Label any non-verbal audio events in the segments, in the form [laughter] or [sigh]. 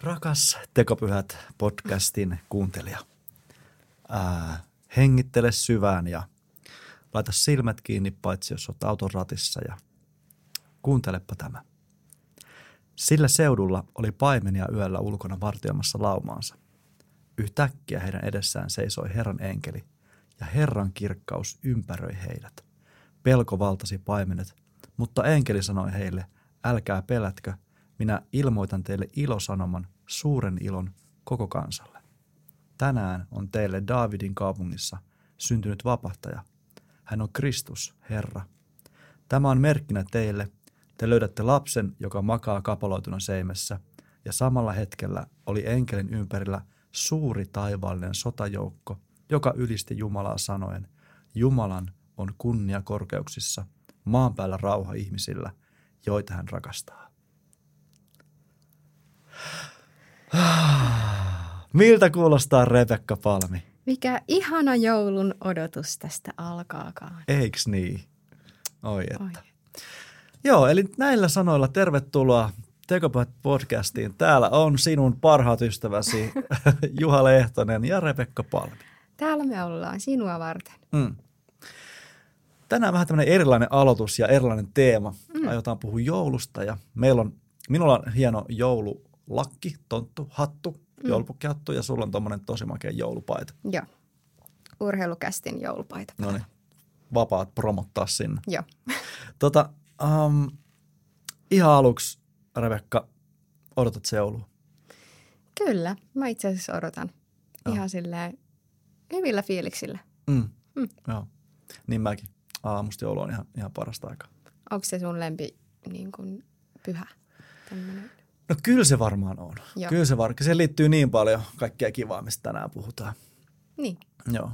Rakas Tekopyhät podcastin kuuntelija, ää, hengittele syvään ja laita silmät kiinni, paitsi jos olet auton ratissa ja kuuntelepa tämä. Sillä seudulla oli paimenia yöllä ulkona vartioimassa laumaansa. Yhtäkkiä heidän edessään seisoi Herran enkeli ja Herran kirkkaus ympäröi heidät. Pelko valtasi paimenet, mutta enkeli sanoi heille, älkää pelätkö, minä ilmoitan teille ilosanoman, suuren ilon koko kansalle. Tänään on teille Daavidin kaupungissa syntynyt vapahtaja. Hän on Kristus, Herra. Tämä on merkkinä teille. Te löydätte lapsen, joka makaa kapaloituna seimessä, ja samalla hetkellä oli enkelin ympärillä suuri taivaallinen sotajoukko, joka ylisti Jumalaa sanoen, Jumalan on kunnia korkeuksissa, maan päällä rauha ihmisillä, joita hän rakastaa. Miltä kuulostaa Rebekka Palmi? Mikä ihana joulun odotus tästä alkaakaan. Eiks niin? Oi että. Oi. Joo, eli näillä sanoilla tervetuloa Tekopyhät podcastiin. Täällä on sinun parhaat ystäväsi [laughs] Juha Lehtonen ja Rebekka Palmi. Täällä me ollaan sinua varten. Mm. Tänään vähän tämmöinen erilainen aloitus ja erilainen teema. Mm. Aiotaan puhua joulusta ja meillä on, minulla on hieno joululakki, tonttu, hattu, mm. joulupukkihattu ja sulla on tommonen tosi makea joulupaita. Joo. Urheilukästin joulupaita. No niin, vapaat promottaa sinne. Joo. Tota, um, ihan aluksi, Rebekka, odotat se joulua? Kyllä, mä itse asiassa odotan. Joo. Ihan silleen hyvillä fiiliksillä. Mm. Mm. Joo, niin mäkin. Aamusta joulu on ihan, ihan parasta aikaa. Onko se sun lempi niin kuin, pyhä? Tämmönen. No kyllä se varmaan on. Joo. Kyllä se varmaan. Se liittyy niin paljon kaikkea kivaa, mistä tänään puhutaan. Niin. Joo.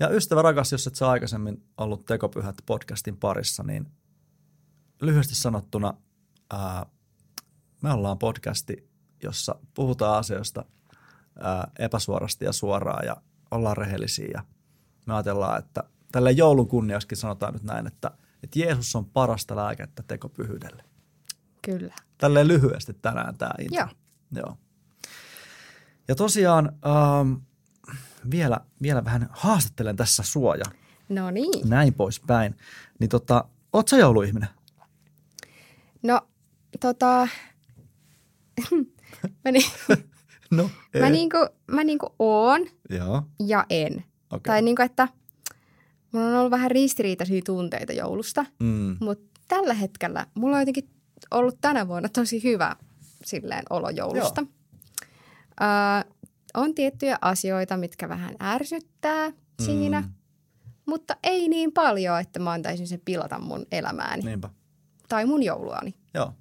Ja ystävä rakas, jos et sä aikaisemmin ollut Tekopyhät podcastin parissa, niin lyhyesti sanottuna ää, me ollaan podcasti, jossa puhutaan asioista ää, epäsuorasti ja suoraan ja ollaan rehellisiä. Ja me ajatellaan, että tällä joulun kunniaksikin sanotaan nyt näin, että, että Jeesus on parasta lääkettä tekopyhyydelle. Kyllä. Tälleen lyhyesti tänään tämä intro. Joo. Joo. Ja tosiaan ähm, vielä, vielä vähän haastattelen tässä suoja, No niin. näin poispäin. Niin tota, oot sä jouluihminen? No, tota... [laughs] mä, ni- [laughs] No, mä, niinku, mä niinku oon Joo, ja en. okei. Tai niinku, että mulla on ollut vähän ristiriitaisia tunteita joulusta, Mm, mutta tällä hetkellä mulla on jotenkin ollut tänä vuonna tosi hyvä silleen olo joulusta. Öö, on tiettyjä asioita, mitkä vähän ärsyttää siinä, Mm, mutta ei niin paljon, että mä antaisin sen pilata mun elämääni niinpä. Tai mun jouluani. Joo.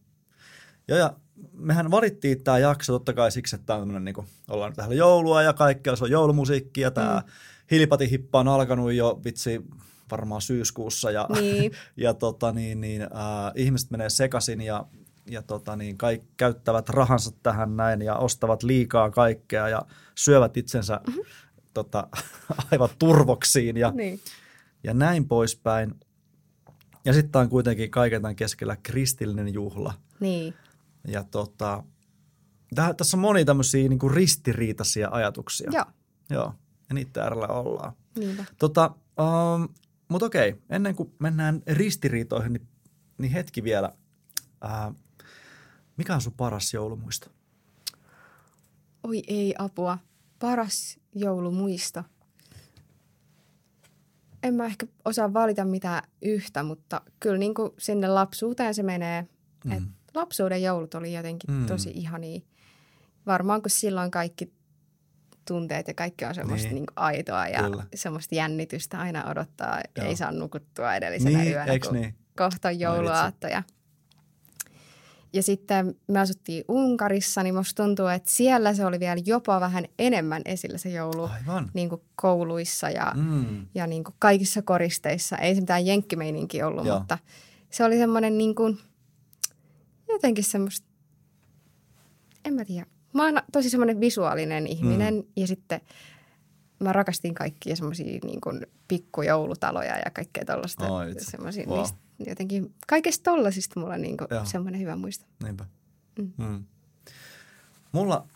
Joo, ja mehän valittiin tämä jakso totta kai siksi, että tämä on tämmöinen, niin kuin, ollaan nyt joulua ja kaikkea, se on joulumusiikki ja tämä mm. Hilipatihippa on alkanut jo vitsi varmaan syyskuussa ja, Niin. [laughs] ja tota, niin, niin, äh, ihmiset menee sekaisin ja, ja tota, niin, kaikki käyttävät rahansa tähän näin ja ostavat liikaa kaikkea ja syövät itsensä mm-hmm. tota, [laughs] aivan turvoksiin ja, Niin. ja näin poispäin. Ja sitten on kuitenkin kaiken tämän keskellä kristillinen juhla. Niin. Ja tota, täh, tässä on moni tämmöisiä niin ristiriitaisia ajatuksia. Joo. Joo, ja niitä äärellä ollaan. Niinpä. Tota, um, mutta okei, ennen kuin mennään ristiriitoihin, niin, niin hetki vielä. Uh, mikä on sun paras joulumuisto? Oi ei apua. Paras joulumuisto. En mä ehkä osaa valita mitään yhtä, mutta kyllä niin kuin sinne lapsuuteen se menee. Mm. Et lapsuuden joulut oli jotenkin Mm. tosi ihania. Varmaan kun silloin kaikki tunteet ja kaikki on semmoista Niin. niin. aitoa ja Kyllä. semmoista jännitystä aina odottaa. Joo. Ei saa nukuttua edellisenä Niin, yönä, kun niin? kohta on jouluaatto. Ja, ja sitten me asuttiin Unkarissa, niin musta tuntuu, että siellä se oli vielä jopa vähän enemmän esillä se joulu Aivan. niin kuin kouluissa ja, mm. Ja niin kuin kaikissa koristeissa. Ei se mitään jenkkimeininki ollut, Joo. mutta se oli semmoinen niin kuin, jotenkin semmoista, en mä tiedä, mä oon tosi semmoinen visuaalinen ihminen mm. ja sitten mä rakastin kaikkia semmoisia niin pikkujoulutaloja ja kaikkea tollaista. Semmoisia wow. niistä jotenkin, kaikesta tollasista mulla on niin semmoinen hyvä muisto. Niinpä. Mm. Mm. Mulla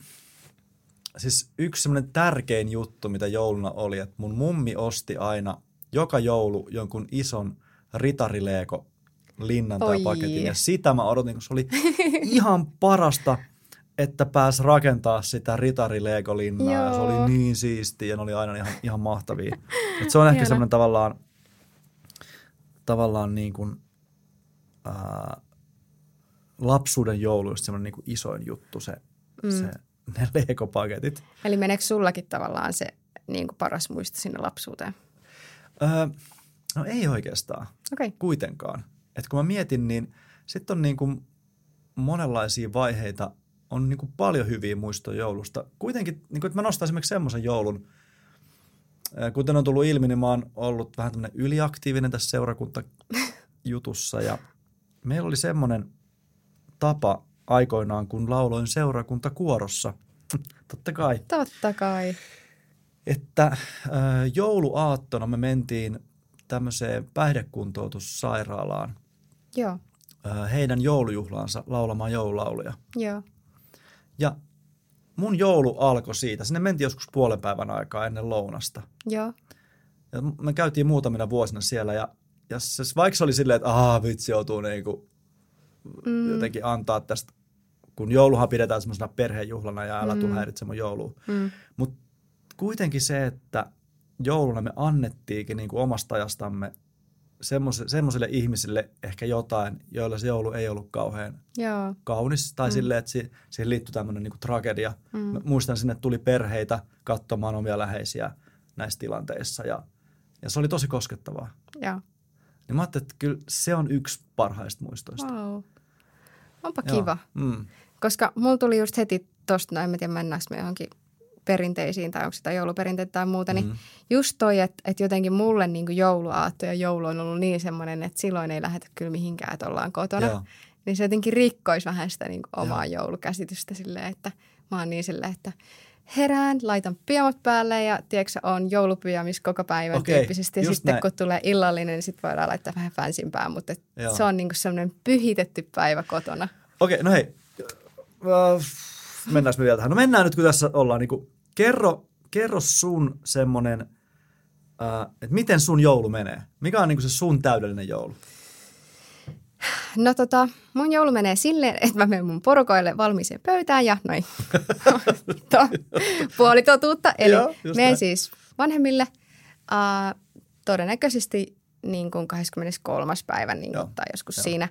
siis yksi semmoinen tärkein juttu, mitä jouluna oli, että mun mummi osti aina joka joulu jonkun ison ritarileeko linnan tai Oi. paketin. Ja sitä mä odotin, kun se oli ihan parasta, että pääs rakentaa sitä ritarileekolinnaa. Ja se oli niin siistiä ja ne oli aina ihan, ihan mahtavia. Et se on ehkä semmoinen tavallaan, tavallaan niin kuin, ää, lapsuuden jouluista semmoinen niin kuin isoin juttu se, mm. se ne leikopaketit. Eli meneekö sullakin tavallaan se niin kuin paras muisto sinne lapsuuteen? Öö, no ei oikeastaan. Okay. Kuitenkaan. Et kun mä mietin, niin sitten on niin kuin monenlaisia vaiheita, on niin kuin paljon hyviä muistoja joulusta. Kuitenkin, niin kuin, että mä nostan esimerkiksi semmoisen joulun, kuten on tullut ilmi, niin mä oon ollut vähän tämmöinen yliaktiivinen tässä seurakuntajutussa ja meillä oli semmoinen tapa aikoinaan, kun lauloin seurakuntakuorossa. [laughs] Totta kai. Totta kai. Että äh, jouluaattona me mentiin tämmöiseen päihdekuntoutussairaalaan. Joo. Äh, heidän joulujuhlaansa laulamaan joululauluja. Joo. Ja mun joulu alkoi siitä. Sinne mentiin joskus puolen päivän aikaa ennen lounasta. Joo. Ja me käytiin muutamina vuosina siellä ja, ja se, vaikka se oli silleen, että aah vitsi joutuu niinku mm. jotenkin antaa tästä, kun jouluhan pidetään semmoisena perhejuhlana ja älä mm. tule häiritse mun jouluun. Mm. Mutta kuitenkin se, että jouluna me annettiinkin niin kuin omasta ajastamme semmoisille ihmisille ehkä jotain, joilla se joulu ei ollut kauhean Joo. kaunis. Tai mm. silleen, että siihen liittyy tämmöinen niin tragedia. Mm. Mä muistan, sinne tuli perheitä katsomaan omia läheisiä näissä tilanteissa ja, ja se oli tosi koskettavaa. Joo. Niin mä ajattelin, että kyllä se on yksi parhaista muistoista. Wow. Onpa Joo. kiva. Mm. Koska mulla tuli just heti tosta, no en mä tiedä mennäänkö me johonkin perinteisiin tai onko sitä jouluperinteitä tai muuta, niin mm. just toi, että, että jotenkin mulle niin kuin jouluaatto ja joulu on ollut niin semmoinen, että silloin ei lähdetä kyllä mihinkään, että ollaan kotona. Joo. Niin se jotenkin rikkoisi vähän sitä niin kuin omaa Joo. joulukäsitystä silleen, että mä oon niin silleen, että herään, laitan pyjamat päälle ja tiedätkö, on joulupyjamis koko päivän okay, tyyppisesti. Ja sitten näin. kun tulee illallinen, niin sitten voidaan laittaa vähän fänsimpää, mutta se on niin kuin semmoinen pyhitetty päivä kotona. Okei, okay, no hei. Uh, mennään me vielä tähän. No mennään nyt, kun tässä ollaan. Niin kuin, kerro, kerro sun semmoinen, uh, että miten sun joulu menee? Mikä on niin kuin se sun täydellinen joulu? No tota, mun joulu menee silleen, että mä menen mun porukoille valmiiseen pöytään ja noin. [laughs] Puoli totuutta. Eli Joo, menen siis vanhemmille uh, todennäköisesti niin kuin 23. päivän niin kuin, tai joskus Joo. siinä,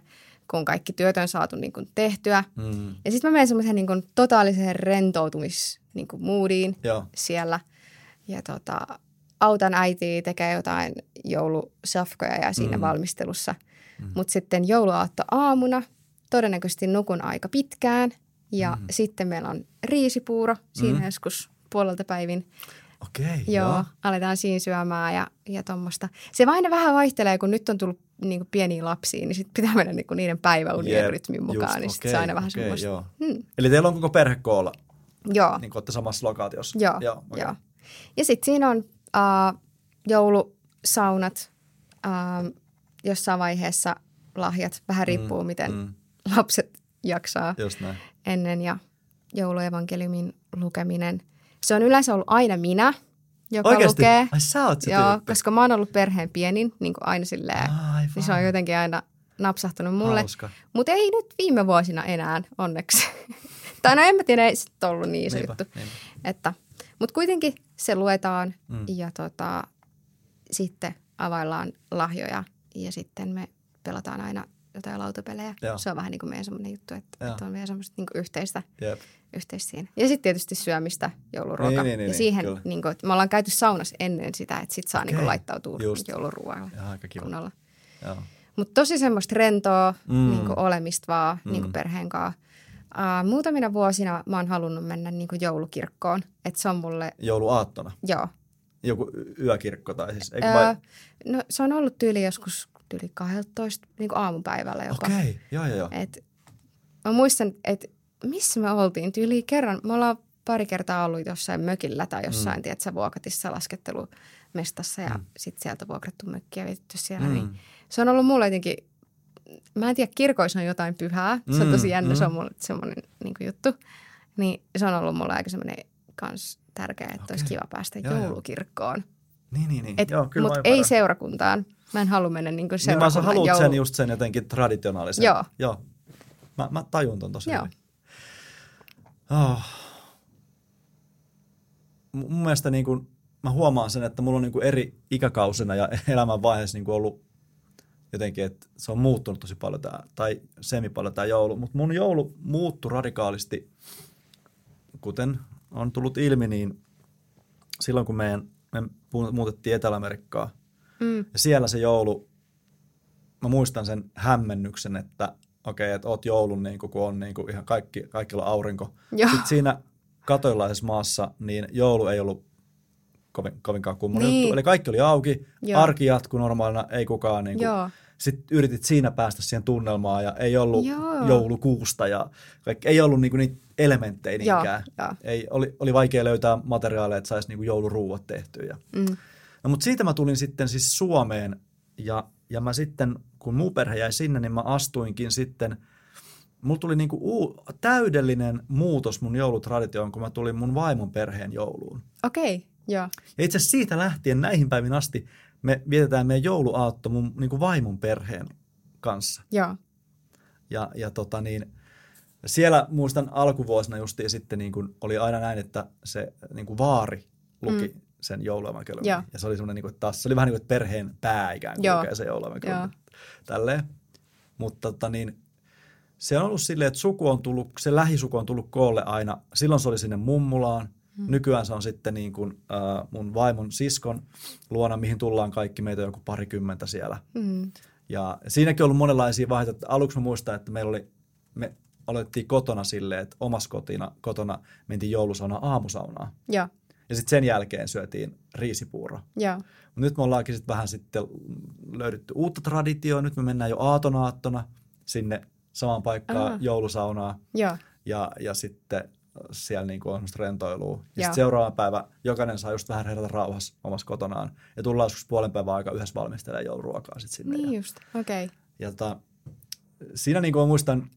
kun kaikki työt on saatu niin kuin, tehtyä. Mm. Ja sitten mä menen semmoiseen niin kuin, totaaliseen rentoutumis niin kuin, moodiin Joo. siellä. Ja tota, autan äitiä tekee jotain joulusafkoja ja siinä mm. valmistelussa – Mm. Mutta sitten jouluaatto aamuna todennäköisesti nukun aika pitkään ja mm. sitten meillä on riisipuuro siinä mm. joskus puolelta päivin. Okei, joo, joo. aletaan siinä syömään ja, ja tuommoista. Se aina vähän vaihtelee, kun nyt on tullut niin kuin pieniä lapsia, niin sitten pitää mennä niin kuin niiden päiväunien yep, rytmin mukaan, just, niin okay, se aina vähän okay, semmoista. Joo. Hmm. Eli teillä on koko perhe koolla? Joo. Niin kuin samassa lokaatiossa? Joo, joo, okay. joo. Ja sitten siinä on uh, joulusaunat, uh, jossain vaiheessa lahjat. Vähän riippuu, mm, miten mm. lapset jaksaa ennen ja jouluevankeliumin lukeminen. Se on yleensä ollut aina minä, joka Oikeasti? lukee. Ai sä oot se Joo, tyyppi. koska mä oon ollut perheen pienin, niin kuin aina silleen. Aivan. Niin se on jotenkin aina napsahtunut mulle. Mutta ei nyt viime vuosina enää, onneksi. [laughs] tai no en mä tiedä, ei sitten ollut niin niinpä, juttu. Niinpä. Että, mutta kuitenkin se luetaan mm. ja tota, sitten availlaan lahjoja ja sitten me pelataan aina jotain lautapelejä. Joo. Se on vähän niin kuin meidän semmoinen juttu, että, että on vielä semmoista niin yhteistä, Jep. yhteistä siinä. Ja sitten tietysti syömistä, jouluruoka. Niin, niin, niin, ja siihen, niin, niin kuin, että me ollaan käyty saunassa ennen sitä, että sitten saa okay. niin kuin laittautua Just. jouluruoalle aika kiva. kunnolla. Mutta tosi semmoista rentoa mm. niin kuin olemista vaan mm. niin kuin perheen kanssa. Uh, muutamina vuosina mä oon halunnut mennä niin kuin joulukirkkoon. Että se on mulle... Jouluaattona? Joo. Joku yökirkko tai siis? Eikö öö, vai... No se on ollut tyyli joskus yli 12 niin kuin aamupäivällä jopa. Okei, okay. joo joo joo. Et, mä muistan, että missä me oltiin? Tyyli kerran, me ollaan pari kertaa ollut jossain mökillä tai jossain, mm. tiedätkö, vuokatissa laskettelumestassa ja mm. sitten sieltä vuokrattu mökki ja vietetty siellä. Mm. Niin se on ollut mulle jotenkin, mä en tiedä, kirkoissa on jotain pyhää. Se on tosi mm, jännä, mm. se on mulle semmoinen niin juttu. Niin se on ollut mulle aika semmoinen kans tärkeä, että okay. olisi kiva päästä joo, joulukirkkoon. Joo. Niin, niin, niin. Joo, kyllä Mutta ei seurakuntaan. Mä en halua mennä niin kuin seurakuntaan. Niin mä haluat joulu... sen just sen jotenkin traditionaalisen. Joo. Joo. Mä, mä tajun ton tosi Joo. Oh. Mun mielestä niin kuin, mä huomaan sen, että mulla on niin kuin eri ikäkausina ja [laughs] elämän vaiheessa niin kuin ollut jotenkin, että se on muuttunut tosi paljon tää, tai semi paljon tämä joulu. Mutta mun joulu muuttui radikaalisti, kuten on tullut ilmi, niin silloin kun meidän, me muutettiin Etelä-Amerikkaa, mm. ja siellä se joulu, mä muistan sen hämmennyksen, että okei, okay, että oot joulun, niin kun on niin kuin ihan kaikki, kaikilla aurinko. Joo. Sitten siinä katoilaisessa maassa, niin joulu ei ollut kovin, kovinkaan kummonen niin. juttu. Eli kaikki oli auki, Joo. arki jatkui normaalina, ei kukaan niin kuin, sitten yritit siinä päästä siihen tunnelmaan ja ei ollut Joo. joulukuusta ja kaikki, ei ollut niinku niitä elementtejä niinkään. Ei, oli, oli vaikea löytää materiaaleja, että saisi niinku jouluruuat tehtyä. Ja. Mm. No, mutta siitä mä tulin sitten siis Suomeen ja, ja mä sitten, kun muu perhe jäi sinne, niin mä astuinkin sitten, mulla tuli niinku uu, täydellinen muutos mun joulutraditioon, kun mä tulin mun vaimon perheen jouluun. Okei, okay, joo. Ja itse asiassa siitä lähtien näihin päivin asti me vietetään meidän jouluaatto mun niin kuin vaimon perheen kanssa. Joo. Ja, ja tota niin, siellä muistan alkuvuosina justiin sitten niin kuin oli aina näin, että se niin kuin vaari luki mm. sen jouluevankelmin. Ja se oli semmoinen, niin kuin, taas se oli vähän niin kuin, että perheen pää ikään kuin lukee se jouluevankelmi. Tälleen. Mutta tota niin, se on ollut silleen, että suku on tullut, se lähisuku on tullut koolle aina. Silloin se oli sinne mummulaan. Mm. Nykyään se on sitten niin kuin, äh, mun vaimon siskon luona, mihin tullaan kaikki, meitä joku parikymmentä siellä. Mm. Ja siinäkin on ollut monenlaisia vaiheita. Aluksi mä muistan, että meillä oli, me aloitettiin kotona silleen, että omassa kotina, kotona mentiin joulusauna aamusaunaa. Ja, ja sitten sen jälkeen syötiin riisipuuro. Ja. Nyt me ollaankin sitten vähän sitten löydetty uutta traditioa. Nyt me mennään jo aatonaattona sinne samaan paikkaan Aha. joulusaunaa. Ja. Ja, ja sitten siellä niin kuin on semmoista rentoilua. Ja sitten seuraava päivä jokainen saa just vähän herätä rauhassa omassa kotonaan. Ja tullaan joskus puolen päivän aika yhdessä valmistelemaan jouluruokaa sitten sinne. Niin ja, just, okei. Okay. Ja tota, siinä niin kuin muistan,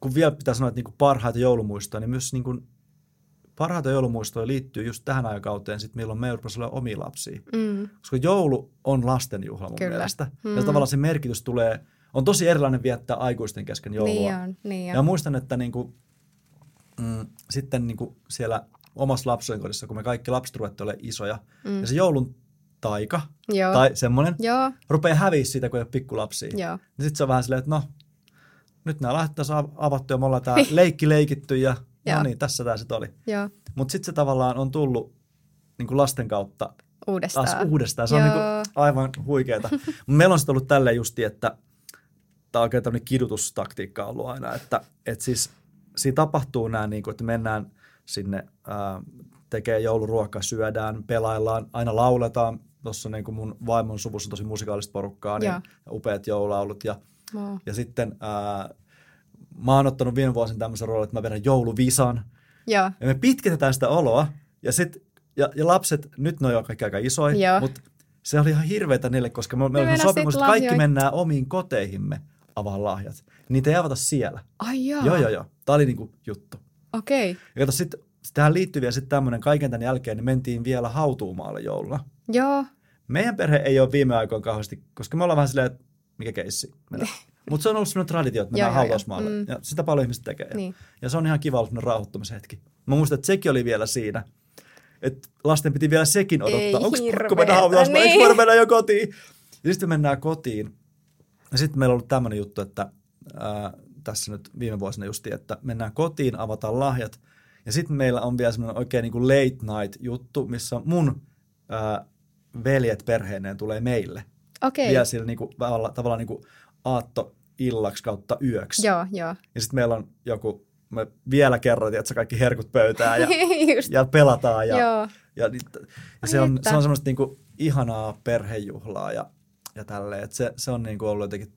kun vielä pitää sanoa, että niin kuin parhaita joulumuistoja, niin myös niin kuin parhaita joulumuistoja liittyy just tähän aikauteen, sit milloin me rupesi olla omia lapsia. Mm. Koska joulu on lastenjuhla mun Kyllä. mielestä. Mm. Ja tavallaan se merkitys tulee, on tosi erilainen viettää aikuisten kesken joulua. Niin on, niin on. Ja muistan, että niin kuin, mm, sitten niin kuin siellä omassa lapsuudenkodissa, kun me kaikki lapset ruvettiin olemaan isoja, mm. ja se joulun taika Joo. tai semmoinen Joo. rupeaa häviä siitä, kun ei ole pikkulapsia. Joo. Niin sitten se on vähän silleen, että no, nyt nämä lähtöä avattu ja me ollaan tämä [laughs] leikki leikitty ja no niin, tässä tämä sitten oli. Mutta sitten se tavallaan on tullut niin kuin lasten kautta uudestaan. taas uudestaan. Se Joo. on niin kuin aivan huikeeta. [laughs] Meillä on sitten ollut tälleen justi, että tämä on oikein tämmöinen kidutustaktiikka ollut aina, että, että siis – siinä tapahtuu nämä, niin kuin, että mennään sinne ää, tekee jouluruokaa, syödään, pelaillaan, aina lauletaan. Tuossa niin kuin mun vaimon suvussa tosi musikaalista porukkaa, niin ja. upeat joululaulut. Ja, wow. ja sitten ää, mä oon ottanut viime vuosina tämmöisen roolin, että mä vedän jouluvisan. Ja, ja me pitkitetään sitä oloa. Ja, sit, ja, ja lapset, nyt ne on jo kaikki aika isoja, mutta se oli ihan hirveätä niille, koska me, me olemme sopimus, että kaikki mennään omiin koteihimme avaa lahjat. Niitä ei avata siellä. Ai jaa. Joo, joo, joo. Tämä oli niinku juttu. Okei. Okay. Ja kato, sit, tähän liittyy vielä sitten tämmöinen, kaiken tämän jälkeen niin mentiin vielä hautuumaalle jouluna. Joo. Meidän perhe ei ole viime aikoina kauheasti, koska me ollaan vähän silleen, että mikä keissi. [laughs] Mutta se on ollut sellainen traditio, että mennään hautausmaalle. Mm. Ja sitä paljon ihmiset tekee. Niin. Ja se on ihan kiva ollut rauhoittumishetki. Mä muistan, että sekin oli vielä siinä. Että lasten piti vielä sekin odottaa. Onko pakko mennä hautausmaalle? Niin. Eikö mennä jo kotiin? Ja sitten mennään kotiin. Ja sitten meillä on ollut tämmöinen juttu, että ää, tässä nyt viime vuosina justi, että mennään kotiin, avataan lahjat. Ja sitten meillä on vielä semmoinen oikein niin kuin late night juttu, missä mun ää, veljet perheineen tulee meille. Okei. Okay. Vielä sillä niin kuin, tavallaan niin kuin aatto illaksi kautta yöksi. Joo, joo. Ja sitten meillä on joku, me vielä kerran, että kaikki herkut pöytään ja, [laughs] ja pelataan. Ja, joo. ja, ja, ja se, on, se on semmoista niin kuin ihanaa perhejuhlaa ja ja tälleen. Että se, se on niinku ollut jotenkin,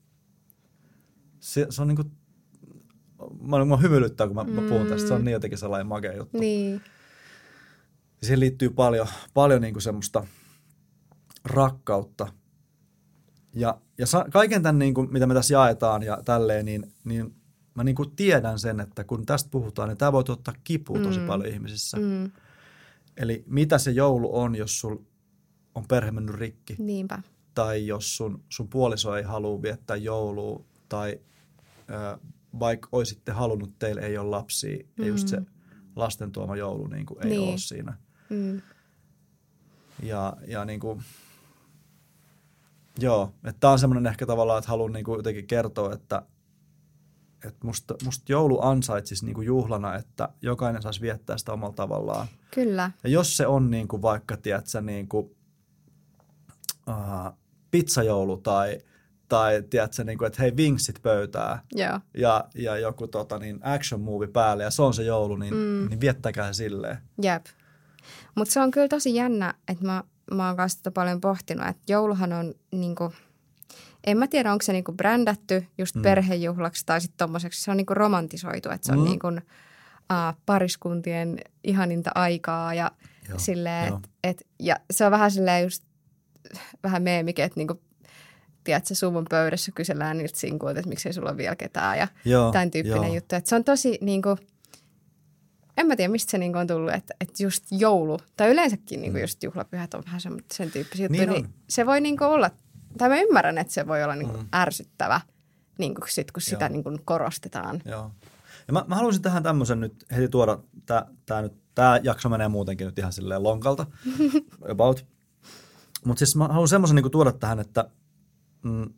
se, se on niinku mä, mä hymyilyttää, kun mä, mm. mä puhun tästä. Se on niin jotenkin sellainen makea juttu. Niin. Siihen liittyy paljon, paljon niin kuin semmoista rakkautta. Ja, ja sa, kaiken tämän, niin kuin, mitä me tässä jaetaan ja tälleen, niin, niin mä niin kuin tiedän sen, että kun tästä puhutaan, niin tämä voi tuottaa kipua tosi mm. paljon ihmisissä. Mm. Eli mitä se joulu on, jos sul on perhe mennyt rikki. Niinpä. Tai jos sun, sun puoliso ei halua viettää joulua, tai ö, vaikka olisitte halunnut, teille ei ole lapsia, mm. ja just se lasten tuoma joulu niin kuin ei niin. ole siinä. Mm. Ja, ja niin kuin, joo, että tämä on semmoinen ehkä tavallaan, että haluan niin kuin jotenkin kertoa, että, että musta, musta joulu ansaitsisi niin kuin juhlana, että jokainen saisi viettää sitä omalla tavallaan. Kyllä. Ja jos se on niin kuin vaikka, tiedätkö, niin kuin, uh, pizzajoulu tai, tai tiedätkö, niin kuin, että hei vinksit pöytää Joo. ja, ja joku tota, niin action movie päälle ja se on se joulu, niin, mm. niin viettäkää silleen. Jep. Mutta se on kyllä tosi jännä, että mä, mä oon kanssa paljon pohtinut, että jouluhan on niinku, en mä tiedä onko se niinku brändätty just mm. perhejuhlaksi tai sitten tommoseksi, se on niinku romantisoitu, että se on mm. niinku, uh, pariskuntien ihaninta aikaa ja joo, silleen, et, et, ja se on vähän silleen just vähän meemikin, että niinku, tiedätkö, suvun pöydässä kysellään niiltä sinkuilta, että miksei sulla ole vielä ketään ja joo, tämän tyyppinen joo. juttu. Että se on tosi niin kuin, en mä tiedä, mistä se niinku on tullut, että, että just joulu, tai yleensäkin niinku mm. just juhlapyhät on vähän sen, sen tyyppisiä juttuja, niin, niin se voi niinku olla, tai mä ymmärrän, että se voi olla niinku mm. ärsyttävä, niinku sit, kun sitä niinku korostetaan. Joo. Ja mä, mä haluaisin tähän tämmöisen nyt heti tuoda, tämä nyt, tää jakso menee muutenkin nyt ihan silleen lonkalta, [laughs] about. Mutta siis mä haluan semmoisen niinku tuoda tähän, että mm,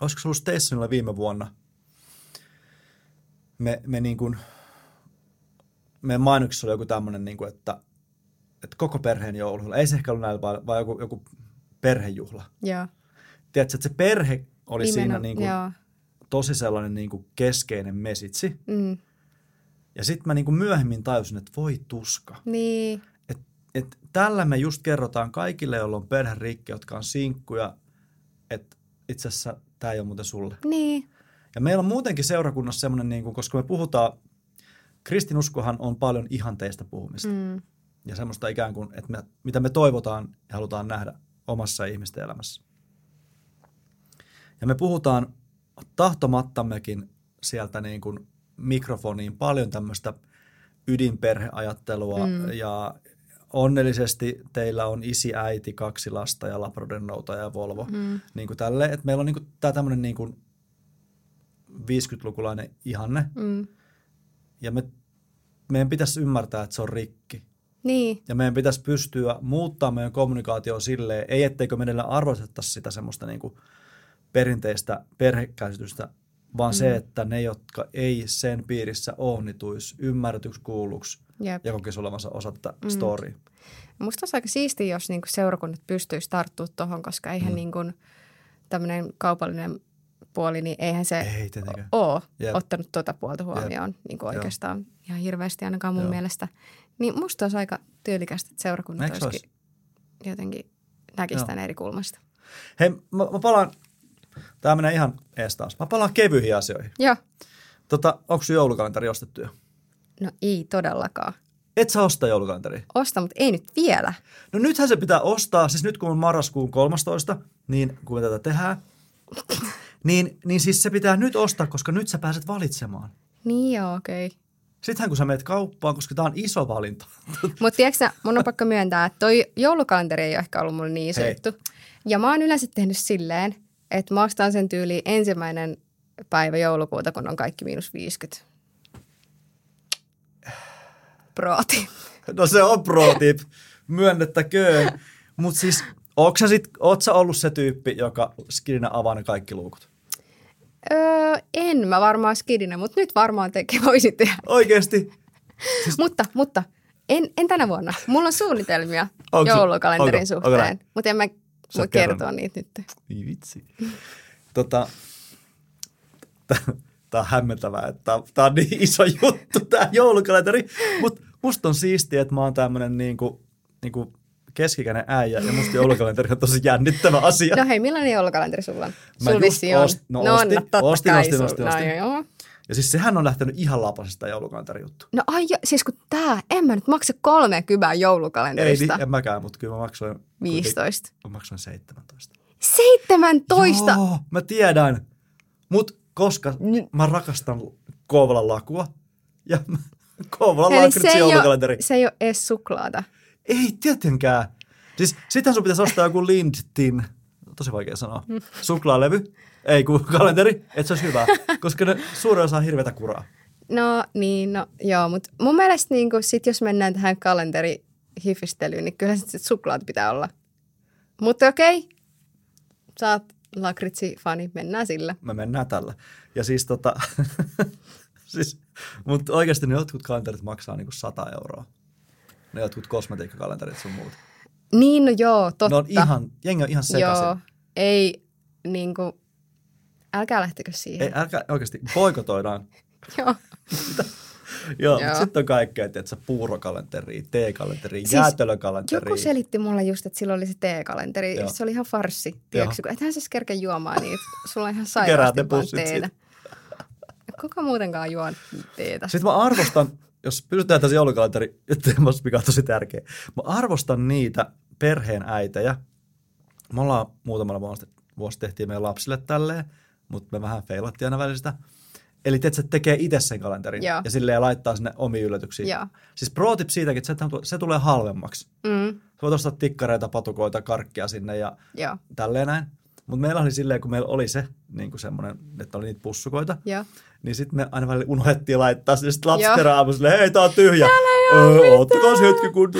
olisiko se ollut Stacynilla viime vuonna, me, me niin kuin – meidän mainoksissa oli joku tämmöinen, niin kuin, että, että koko perheen joulujuhla. Ei se ehkä ollut näillä, vaan, vaan joku, joku perhejuhla. Joo. Tiedätkö, että se perhe oli Nimenomaan, siinä niin kuin, tosi sellainen niin kuin keskeinen mesitsi. Mm. Ja sitten mä niin kuin myöhemmin tajusin, että voi tuska. Niin. Et, et tällä me just kerrotaan kaikille, joilla on perherikki, jotka on sinkkuja, että itse asiassa tämä ei ole muuten sulle. Niin. Ja meillä on muutenkin seurakunnassa semmoinen, niin kuin, koska me puhutaan kristinuskohan on paljon ihanteista puhumista. Mm. Ja semmoista ikään kuin, että me, mitä me toivotaan ja halutaan nähdä omassa ihmisten elämässä. Ja me puhutaan tahtomattammekin sieltä niin kuin mikrofoniin paljon tämmöistä ydinperheajattelua mm. ja onnellisesti teillä on isi, äiti, kaksi lasta ja Labrador ja Volvo. Mm. Niin kuin tälle, että meillä on niin kuin tämä tämmöinen niin kuin 50-lukulainen ihanne. Mm ja me, meidän pitäisi ymmärtää, että se on rikki. Niin. Ja meidän pitäisi pystyä muuttamaan meidän kommunikaatio silleen, ei etteikö me arvostettaisi sitä semmoista niin kuin perinteistä perhekäsitystä, vaan mm. se, että ne, jotka ei sen piirissä ole, niin tulisi ymmärretyksi, kuulluksi Jep. ja kokisi olevansa osa tätä mm. storya. Musta olisi aika siistiä, jos niinku seurakunnat pystyisi tarttumaan tuohon, koska eihän mm. niinku tämmöinen kaupallinen puoli, niin eihän se Ei, ole yep. ottanut tuota puolta huomioon niin kuin oikeastaan Joo. ihan hirveästi ainakaan mun Joo. mielestä. Niin musta olisi aika tyylikästä, että seurakunnat olisikin olisi? jotenkin näkisi tämän eri kulmasta. Hei, mä, mä palaan, tämä menee ihan ees taas. Mä palaan kevyihin asioihin. Joo. Tota, onko sun joulukalenteri ostettu jo? No ei todellakaan. Et sä osta joulukalenteri? Osta, mutta ei nyt vielä. No nythän se pitää ostaa, siis nyt kun on marraskuun 13, niin kun me tätä tehdään, niin, niin siis se pitää nyt ostaa, koska nyt sä pääset valitsemaan. Niin joo, okei. Okay. Sittenhän kun sä menet kauppaan, koska tämä on iso valinta. [laughs] Mutta tiedätkö mun on pakko myöntää, että toi joulukalenteri ei ole ehkä ollut mulle niin iso Hei. juttu. Ja mä oon yleensä tehnyt silleen, että mä ostan sen tyyli ensimmäinen päivä joulukuuta, kun on kaikki miinus 50. Pro tip. No se on pro tip. Myönnettäköön. Mutta siis, ootko sä, sit, oot sä ollut se tyyppi, joka skidinä avaa ne kaikki luukut? Öö, en mä varmaan skidinä, mutta nyt varmaan teke [laughs] voisit tehdä. Oikeasti? Siis... [laughs] mutta, mutta en, en tänä vuonna. Mulla on suunnitelmia onko, joulukalenterin onko, suhteen, onko mutta en mä voi kertoa niitä nyt. Niin vitsi. tota, tämä on hämmentävää, että tämä on niin iso juttu, tämä joulukalenteri. Mutta musta on siistiä, että mä oon tämmöinen niinku, niinku keskikäinen äijä ja musta joulukalenteri on tosi jännittävä asia. No hei, millainen joulukalenteri sulla on? Mä Sul just ost, no, no ostin, no, ostin, ostin, ostin, ostin, No, joo. Ja siis sehän on lähtenyt ihan lapasesta joulukalenteri-juttu. No ai jo, siis kun tää, en mä nyt maksa 30 Ei, joulukalenterista. niin, en mäkään, mutta kyllä mä maksoin... 15. Mä maksoin 17. 17! Joo, mä tiedän. Mut koska Nyt- mä rakastan Kouvolan lakua ja Kouvolan Eli se ei, joulukalenteri. ole, se ei ole edes suklaata. Ei tietenkään. Siis sitähän sun pitäisi ostaa joku Lindtin, tosi vaikea sanoa, suklaalevy, ei kun [laughs] kalenteri, että se olisi hyvä, koska ne suurin osa on hirveätä kuraa. No niin, no joo, mutta mun mielestä niin sit jos mennään tähän kalenterihifistelyyn, niin kyllä sit suklaat pitää olla. Mutta okei, oot lakritsi-fani, mennään sillä. Me mennään tällä. Ja siis tota, [laughs] siis, mutta oikeasti ne jotkut kalenterit maksaa niinku 100 euroa. Ne jotkut kosmetiikkakalenterit sun muut. Niin, no joo, totta. Ne on ihan, jengi on ihan sekaisin. Joo, ei niinku, älkää lähtekö siihen. Ei, älkää oikeasti, boikotoidaan. [laughs] Joo. [laughs] Joo, Joo. sitten on kaikkea, että sä puurokalenteri, teekalenteri, Siis jäätelökalenteri. Joku selitti mulle just, että silloin oli se teekalenteri. Joo. Se oli ihan farssi, tiedätkö? kun Ethän sä edes kerkeä juomaan niitä. Sulla on ihan [laughs] sairaasti vaan teetä. Kuka muutenkaan juo teetä? Sitten mä arvostan, jos pysytään tässä joulukalenteri teemassa, mikä on tosi tärkeä. Mä arvostan niitä perheen äitejä. Me ollaan muutamalla vuosi, vuosi tehtiin meidän lapsille tälleen, mutta me vähän feilattiin aina välistä. Eli että se tekee itse sen kalenterin Joo. ja silleen laittaa sinne omiin yllätyksiin. Joo. Siis pro tip siitäkin, että se, se tulee halvemmaksi. Mm, Sä voit ostaa tikkareita, patukoita, karkkia sinne ja joo, tälleen näin. Mutta meillä oli silleen, kun meillä oli se niin kuin semmoinen, että oli niitä pussukoita, joo. niin sitten me aina välillä unohdettiin laittaa sinne. Sitten lapset hei, tää on tyhjä. Öö, Oottakaa hetki, kun.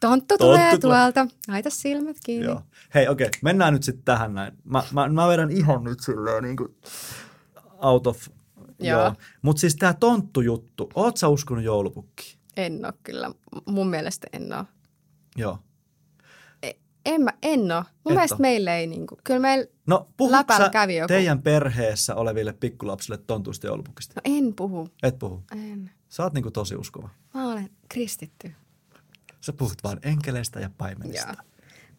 Tonttu tulee tulee. tuolta. Laita silmät kiinni. Joo. Hei, okei, okay, mennään nyt sitten tähän näin. Mä, mä, mä vedän ihan nyt silleen niin kuin out of... Joo. Joo. Mutta siis tää tonttujuttu, oot sä uskonut joulupukkiin? En oo kyllä. Mun mielestä en oo. Joo. En, mä, en oo. Mun Et mielestä oo. meillä ei niinku. Kyllä meillä, No Läpällä kävi joku. teidän perheessä oleville pikkulapsille tontuista joulupukista? no en puhu. Et puhu. En. Sä oot niinku tosi uskova. Mä olen kristitty. Sä puhut vaan enkeleistä ja paimenista. Joo.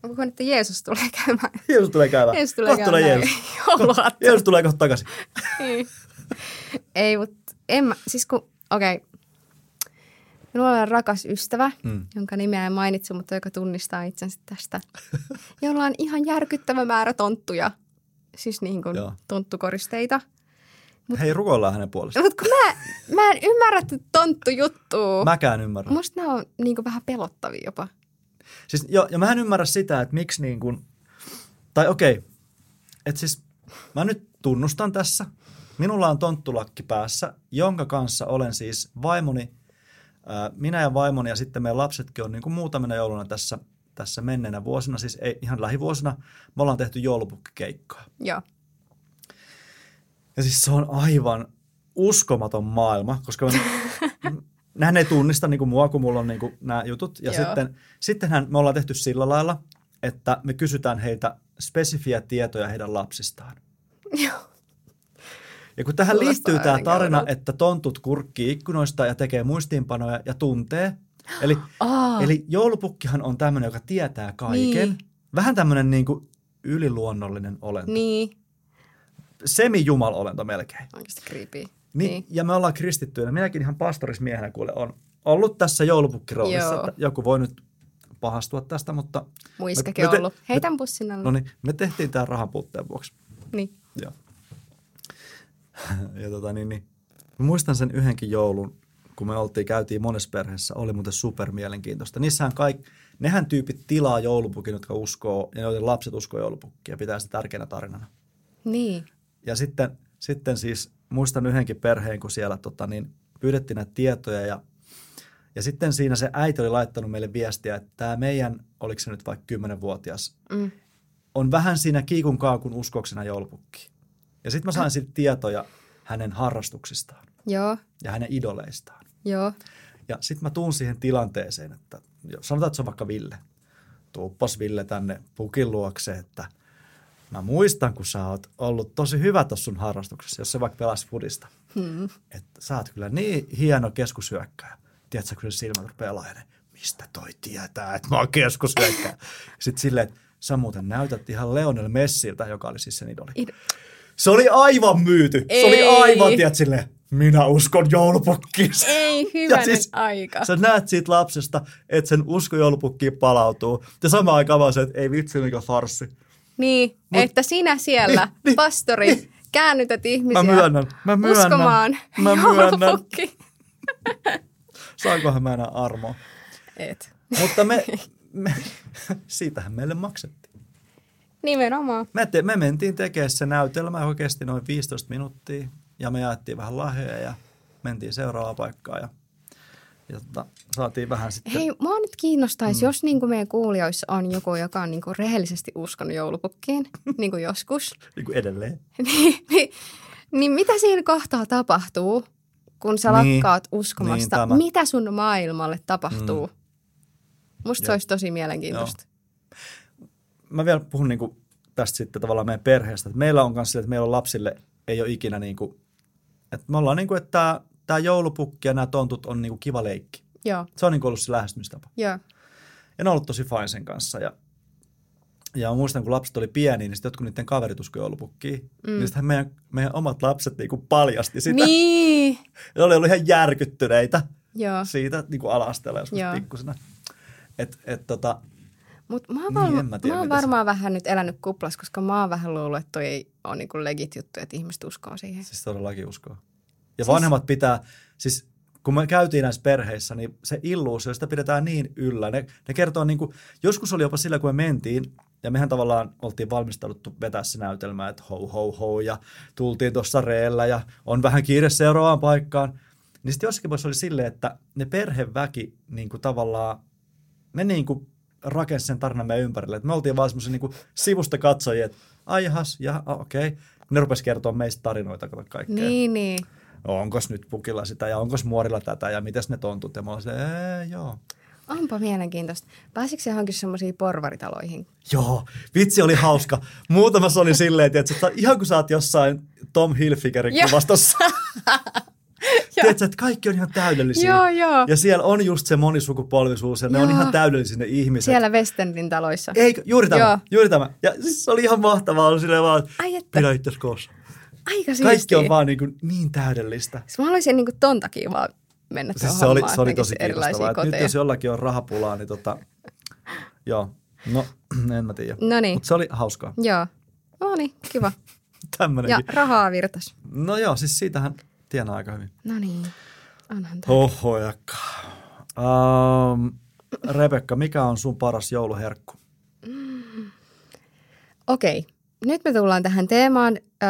Mä puhun, että Jeesus tulee käymään. Jeesus tulee käymään. Jeesus tulee Kohta käymään Jeesus. [laughs] Jeesus tulee kohta takaisin. [laughs] Ei. Ei, mutta en mä, siis kun, okei. Okay. Minulla on rakas ystävä, Mm. mm. jonka nimeä en mainitse, mutta joka tunnistaa itsensä tästä. jolla on ihan järkyttävä määrä tonttuja, siis niin kuin Joo. tonttukoristeita. Hei, rukoillaan hänen puolestaan. Mutta mä, mä en ymmärrä tätä tonttujuttua. Mäkään ymmärrän. Musta nämä on niin vähän pelottavia jopa. Siis, jo, ja mä en ymmärrä sitä, että miksi niin kuin, tai okei, että siis mä nyt tunnustan tässä, minulla on tonttulakki päässä, jonka kanssa olen siis vaimoni, ää, minä ja vaimoni ja sitten meidän lapsetkin on niin kuin muutamina jouluna tässä, tässä menneenä vuosina, siis ei ihan lähivuosina, me ollaan tehty joulupukkikeikkaa. Joo. Ja siis se on aivan uskomaton maailma, koska [laughs] nähän ei tunnista niin kuin mua, kun mulla on niin kuin nämä jutut. Ja Joo. sitten, sittenhän me ollaan tehty sillä lailla, että me kysytään heiltä spesifiä tietoja heidän lapsistaan. Joo. Ja kun tähän Kuulostaa liittyy tämä tarina, oudolta. että tontut kurkkii ikkunoista ja tekee muistiinpanoja ja tuntee. Eli, Aa, eli joulupukkihan on tämmöinen, joka tietää kaiken. Niin. Vähän tämmöinen niin kuin yliluonnollinen olento. niin. Semi-jumalolento melkein. Oikeasti creepy. Niin, Niin. Ja me ollaan kristittyinä. Minäkin ihan pastorismiehenä kuule on ollut tässä joulupukkiroolissa. Että joku voi nyt pahastua tästä, mutta Muiskakin Me- me te- ollut. Heitän pussin alle. no niin, me tehtiin tämä rahan puutteen vuoksi. Niin. Joo. [laughs] ja tota niin, niin. Mä muistan sen yhdenkin joulun, kun me oltiin, käytiin monessa perheessä, oli muuten super mielenkiintoista. Niissähän kaikki, nehän tyypit tilaa joulupukin, jotka uskoo, ja joiden lapset uskoo joulupukkia, ja pitää sitä tärkeänä tarinana. Niin. Ja sitten, sitten siis muistan yhdenkin perheen, kun siellä tota, niin, pyydettiin näitä tietoja ja, ja sitten siinä se äiti oli laittanut meille viestiä, että tämä meidän, oliko se nyt vaikka 10-vuotias, Mm. on vähän siinä kiikun kaakun uskoksena joulupukki. Ja sitten mä sain siltä tietoja hänen harrastuksistaan Joo. ja hänen idoleistaan. Joo. Ja sitten mä tuun siihen tilanteeseen, että sanotaan, että se on vaikka Ville. Tuuppas Ville tänne pukin luokse, että mä muistan, kun sä oot ollut tosi hyvä tuossa sun harrastuksessa, jos se vaikka pelasi fudista. Hmm. Että sä oot kyllä niin hieno keskushyökkäjä. Tiedätkö, kun se silmät rupeaa laajeneen, mistä toi tietää, että mä oon keskushyökkäjä. [laughs] Sitten silleen, että sä muuten näytät ihan Leonel Messiltä, joka oli siis sen idoli. Id- Se oli aivan myyty. Se Ei. oli aivan, tiedät, silleen, minä uskon joulupukkiin. Ei, hyvänen [laughs] siis, aika. Sä näet siitä lapsesta, että sen usko joulupukkiin palautuu. Ja samaan aikaan vaan se, että ei vitsi, mikä farssi. Niin, Mut, että sinä siellä, niin, niin, pastori, niin. käännytät ihmisiä Mä myönnän, mä myönnän. uskomaan Mä [laughs] myönnän. Saankohan mä enää armoa? Et. Mutta me, [laughs] me siitähän meille maksettiin. Nimenomaan. Me, te, me mentiin tekemään se näytelmä, joka kesti noin 15 minuuttia. Ja me jaettiin vähän lahjoja ja mentiin seuraavaan paikkaan. Ja, ja tota, saatiin vähän sitten... Hei, mua nyt kiinnostaisi, mm. jos niin kuin meidän kuulijoissa on joku, joka on niin kuin rehellisesti uskonut joulupukkiin, [laughs] niin kuin joskus. niin kuin edelleen. [laughs] niin, niin, niin mitä siinä kohtaa tapahtuu, kun sä niin, lakkaat uskomasta? Niin, mitä sun maailmalle tapahtuu? Mm. Musta se olisi tosi mielenkiintoista. Joo. Mä vielä puhun niin kuin tästä sitten tavallaan meidän perheestä. Meillä on myös sille, että meillä on lapsille, ei ole ikinä niin kuin, että me ollaan niin kuin, että tämä joulupukki ja nämä tontut on niin kuin kiva leikki. Joo. Se on niin kuin ollut se lähestymistapa. Joo. Ja ne on ollut tosi fine sen kanssa. Ja, ja muistan, kun lapset oli pieniä, niin sitten jotkut niiden kaverit uskoi joulupukkiin. Mm. Niin sitten meidän, meidän omat lapset niin kuin paljasti sitä. Niin. Ja [laughs] ne oli ollut ihan järkyttyneitä Joo. siitä niin kuin ala-asteella joskus Joo. pikkusena. Et, et, tota, Mutta mä oon, Niin, varma, mä tiedä, mä oon mitä se- varmaan vähän nyt elänyt kuplas, koska mä oon vähän luullut, että toi ei ole niinku legit juttu, että ihmiset uskoo siihen. Siis todellakin uskoo. Ja Siis- vanhemmat pitää, siis kun me käytiin näissä perheissä, niin se illuusio, sitä pidetään niin yllä. Ne, ne kertoo niin kuin, joskus oli jopa sillä, kun me mentiin, ja mehän tavallaan oltiin valmistauduttu vetää se näytelmä, että ho ho ho, ja tultiin tuossa reellä, ja on vähän kiire seuraavaan paikkaan. Niin sitten jossakin vaiheessa oli silleen, että ne perheväki niin kuin tavallaan, ne niin kuin rakensi sen tarinan meidän ympärille. Et me oltiin vaan semmoisia niin sivusta katsojia, että ai jahas, ja okei. Okay. Ne rupesi kertoa meistä tarinoita, kato kaikkea. Niin, niin. Onkos nyt pukilla sitä ja onkos muorilla tätä ja mitäs ne tontut. Ja mä olin silleen, "Ee, joo. Onpa mielenkiintoista. Pääsikö se johonkin semmoisiin porvaritaloihin? Joo, vitsi oli hauska. Muutamassa oli silleen, että ihan kun sä oot jossain Tom Hilfigerin kuvastossa. [laughs] Tiedätkö, että kaikki on ihan täydellisiä. Joo, joo. Ja siellä on just se monisukupolvisuus ja ne on Joo. ihan täydellisiä ne ihmiset. Siellä Westendin taloissa. Eikö, juuri tämä, Joo. juuri tämä. Ja siis se oli ihan mahtavaa, oli silleen vaan, Ai että. pidä itses koossa. Aika siistiä. Kaikki on vaan niin, kuin niin täydellistä. Siis mä haluaisin niinku ton takia vaan mennä Siis se oli, se oli tosi erilaisia kiinnostavaa. Nyt jos jollakin on rahapulaa, niin tota, joo, no [clears throat] en mä tiedä. No niin. Mutta se oli hauskaa. Joo. No niin, kiva. [laughs] Ja Tämmönenkin. rahaa virtas. No joo, siis siitähän tienaa aika hyvin. No niin. Onhan tämä. Oho, jakka. Um, Rebekka, mikä on sun paras jouluherkku? Okei, nyt me tullaan tähän teemaan, öö,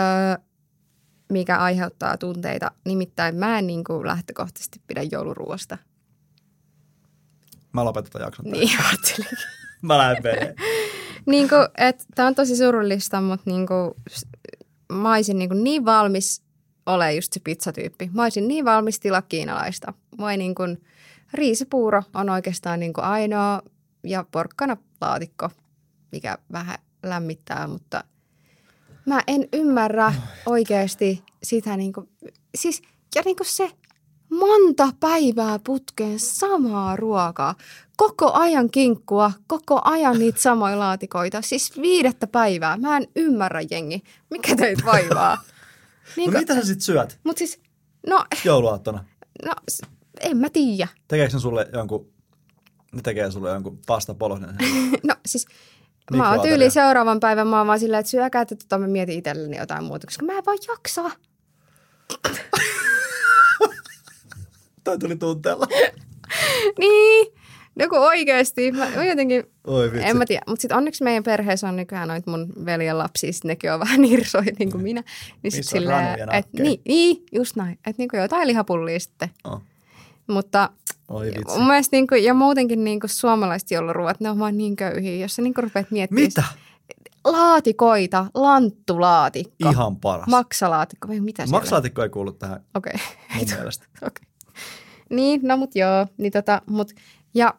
mikä aiheuttaa tunteita. Nimittäin mä en niin kuin lähtökohtaisesti pidä jouluruoasta. Mä lopetan tämän jakson. Niin, [laughs] ajattelin. [laughs] Mä lähden niin kuin, että tää on tosi surullista, mutta niin kuin, mä olisin niin, kuin niin valmis ole just se pizzatyyppi. Mä olisin niin valmis tilaa kiinalaista. Mua ei niin kuin, riisipuuro on oikeastaan niin kuin ainoa ja porkkana laatikko, mikä vähän lämmittää, mutta mä en ymmärrä oikeasti sitä niin kuin, siis ja niin kuin se monta päivää putkeen samaa ruokaa. Koko ajan kinkkua, koko ajan niitä samoja laatikoita. Siis viidettä päivää. Mä en ymmärrä, jengi. Mikä teitä vaivaa? [laughs] No mitä sä sit syöt Mut siis, no, jouluaattona? no, en mä tiedä. Tekeekö ne sulle jonkun, ne tekee sulle jonkun pasta? [laughs] No siis, mä oon tyyli seuraavan päivän, mä oon vaan silleen, että syökää, että tota mä mietin itselleni jotain muuta, koska mä en vaan jaksa. [laughs] Toi tuli tunteella. [laughs] Niin, joku oikeesti. Mä, mä jotenkin, Oi vitsi. En mä tiedä, mutta sitten onneksi meidän perheessä on nykyään noit mun veljen lapsia, sit nekin on vähän [laughs] nirsoja niin kuin minä. Niin sit silleen, et, niin, niin, just näin. Että niin jotain lihapullia sitten. Oh. Mutta Oi vitsi. mun mielestä niin kuin, ja muutenkin niin kuin suomalaiset jouluruuat, ne on vaan niin köyhiä. Jos sä niin kuin rupeat miettimään. Mitä? Laatikoita, lanttulaatikko, Ihan paras. maksalaatikko, vai mitä siellä? Maksalaatikko ei kuulu tähän Okei. mun mielestä. [laughs] Okei. Niin, no mut joo. Niin tota, mut, ja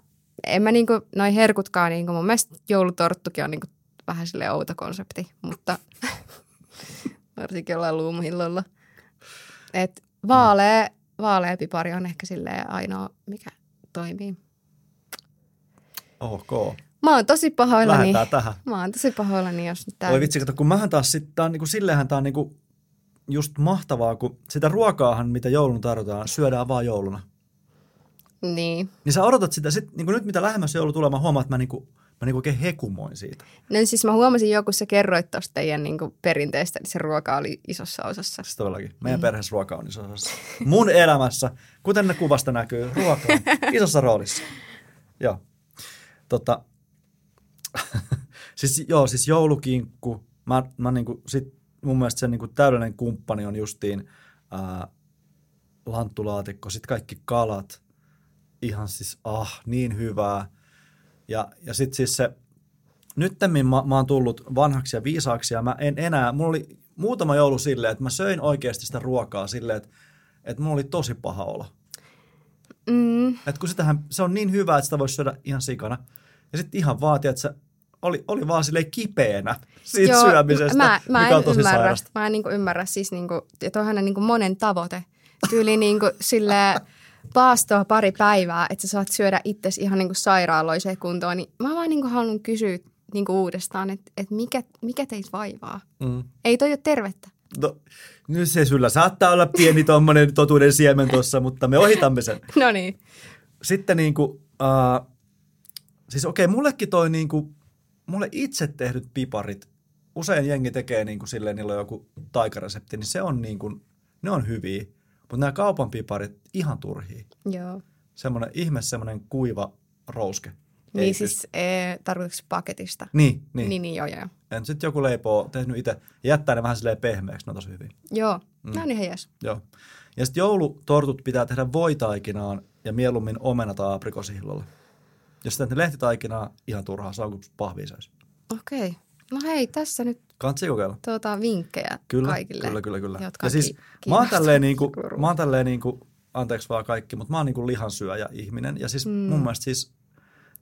en mä niinku, noi herkutkaan niinku, mun mielestä joulutorttukin on niinku vähän sille outo konsepti, mutta [laughs] varsinkin jollain luumuhillolla. Et vaalea, vaalea pipari on ehkä silleen ainoa, mikä toimii. Ok. Mä oon tosi pahoillani. Lähdetään tähän. Mä oon tosi pahoillani, jos nyt tää... Oi vitsi, kato, kun mähän taas sitten, tää on niinku, silleenhän tää on niinku just mahtavaa, kun sitä ruokaahan, mitä joulun tarjotaan, syödään vaan jouluna. Niin. Niin sä odotat sitä, sit, niin nyt mitä lähemmäs joulu tulee, mä huomaan, että mä, niinku, mä niinku oikein hekumoin siitä. No siis mä huomasin joku, sä kerroit tuosta teidän niin perinteistä, niin se ruoka oli isossa osassa. Siis todellakin. Meidän mm. perheessä ruoka on isossa osassa. Mun elämässä, kuten ne kuvasta näkyy, ruoka on isossa roolissa. Joo. Tota, [laughs] siis, joo, siis joulukinkku. Mä, mä niinku, sit, mun mielestä se niinku täydellinen kumppani on justiin ää, lanttulaatikko, sitten kaikki kalat. Ihan siis, ah, niin hyvää. Ja, ja sitten siis se, nyttemmin mä, mä oon tullut vanhaksi ja viisaaksi ja mä en enää, mulla oli muutama joulu silleen, että mä söin oikeasti sitä ruokaa silleen, että, että mulla oli tosi paha olo. Mm. Että kun sitähän, se on niin hyvää, että sitä voisi syödä ihan sikana. Ja sitten ihan vaatii, että se oli, oli vaan silleen kipeänä siitä Joo, syömisestä, mä, mä mikä on en tosi ymmärrä. sairasta. Mä en niin ymmärrä siis niin kuin, ja toihan on niin monen tavoite. Tyyli [laughs] niin kuin sille paastoa pari päivää, että sä saat syödä itsesi ihan niin kuin sairaaloiseen kuntoon. Niin mä vaan niin kuin haluan kysyä niin kuin uudestaan, että, että mikä, mikä teitä vaivaa? Mm. Ei toi ole tervettä. No, nyt se sulla saattaa olla pieni tommonen totuuden siemen tuossa, mutta me ohitamme sen. [laughs] No niin. Sitten niin kuin, uh, siis okei, mullekin toi niin kuin, mulle itse tehdyt piparit, usein jengi tekee niin kuin silleen, niillä on joku taikaresepti, niin se on niin kuin, ne on hyviä. Mutta nämä kaupan piparit, ihan turhia. Joo. Semmoinen ihme, semmoinen kuiva rouske. Ei Niin pysty. siis ee, tarkoitatko paketista? Niin, niin. Niin, niin joo, joo. En sitten joku leipoo tehnyt itse ja jättää ne vähän silleen pehmeäksi, ne on tosi hyviä. Joo, mm. ne on ihan jees. Joo. Ja sitten joulutortut pitää tehdä voitaikinaan ja mieluummin omena tai aprikosihillolla. Jos ne lehtitaikinaa, ihan turhaa, se on kuin pahvia söisi. Okei. No hei, tässä nyt Kansi kokeilla. tuota, vinkkejä Kyllä, kaikille, kyllä, kyllä, kyllä. jotka Ja siis ki- mä oon tälleen, niinku, mä oon tälleen niinku, anteeksi vaan kaikki, mutta mä oon niinku lihansyöjä ihminen. Ja siis mm. mun mielestä siis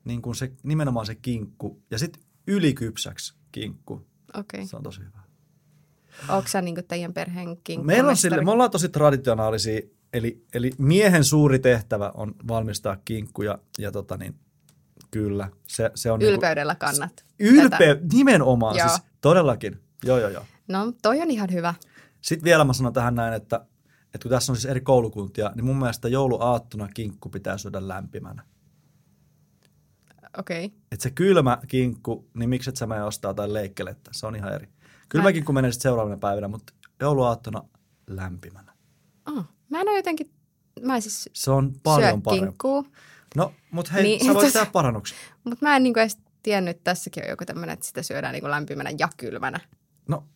niinku se, nimenomaan se kinkku ja sitten ylikypsäksi kinkku, Okei. se on tosi hyvä. Onko sä niin teidän perheen kinkkumestari? Meillä on sille, me ollaan tosi traditionaalisia, eli, eli miehen suuri tehtävä on valmistaa kinkkuja ja tota niin, kyllä, se, se on Ylpeydellä kannat. Niinku, ylpe, tätä. nimenomaan Joo. siis, todellakin, joo joo joo. No, toi on ihan hyvä. Sitten vielä mä sanon tähän näin, että, että kun tässä on siis eri koulukuntia, niin mun mielestä jouluaattona kinkku pitää syödä lämpimänä. Okei. Okay. Että se kylmä kinkku, niin miksi et sä mene ostaa tai leikkelettä, se on ihan eri. Kylmä Mä- kinkku menee sitten seuraavana päivänä, mutta jouluaattona lämpimänä. Oh, mä en ole jotenkin, mä en siis Se on paljon parempi. No, mutta hei, Niin, sä voit tehdä parannuksia. mutta mä en niin edes tiennyt, että tässäkin on joku tämmöinen, että sitä syödään niin lämpimänä ja kylmänä. No,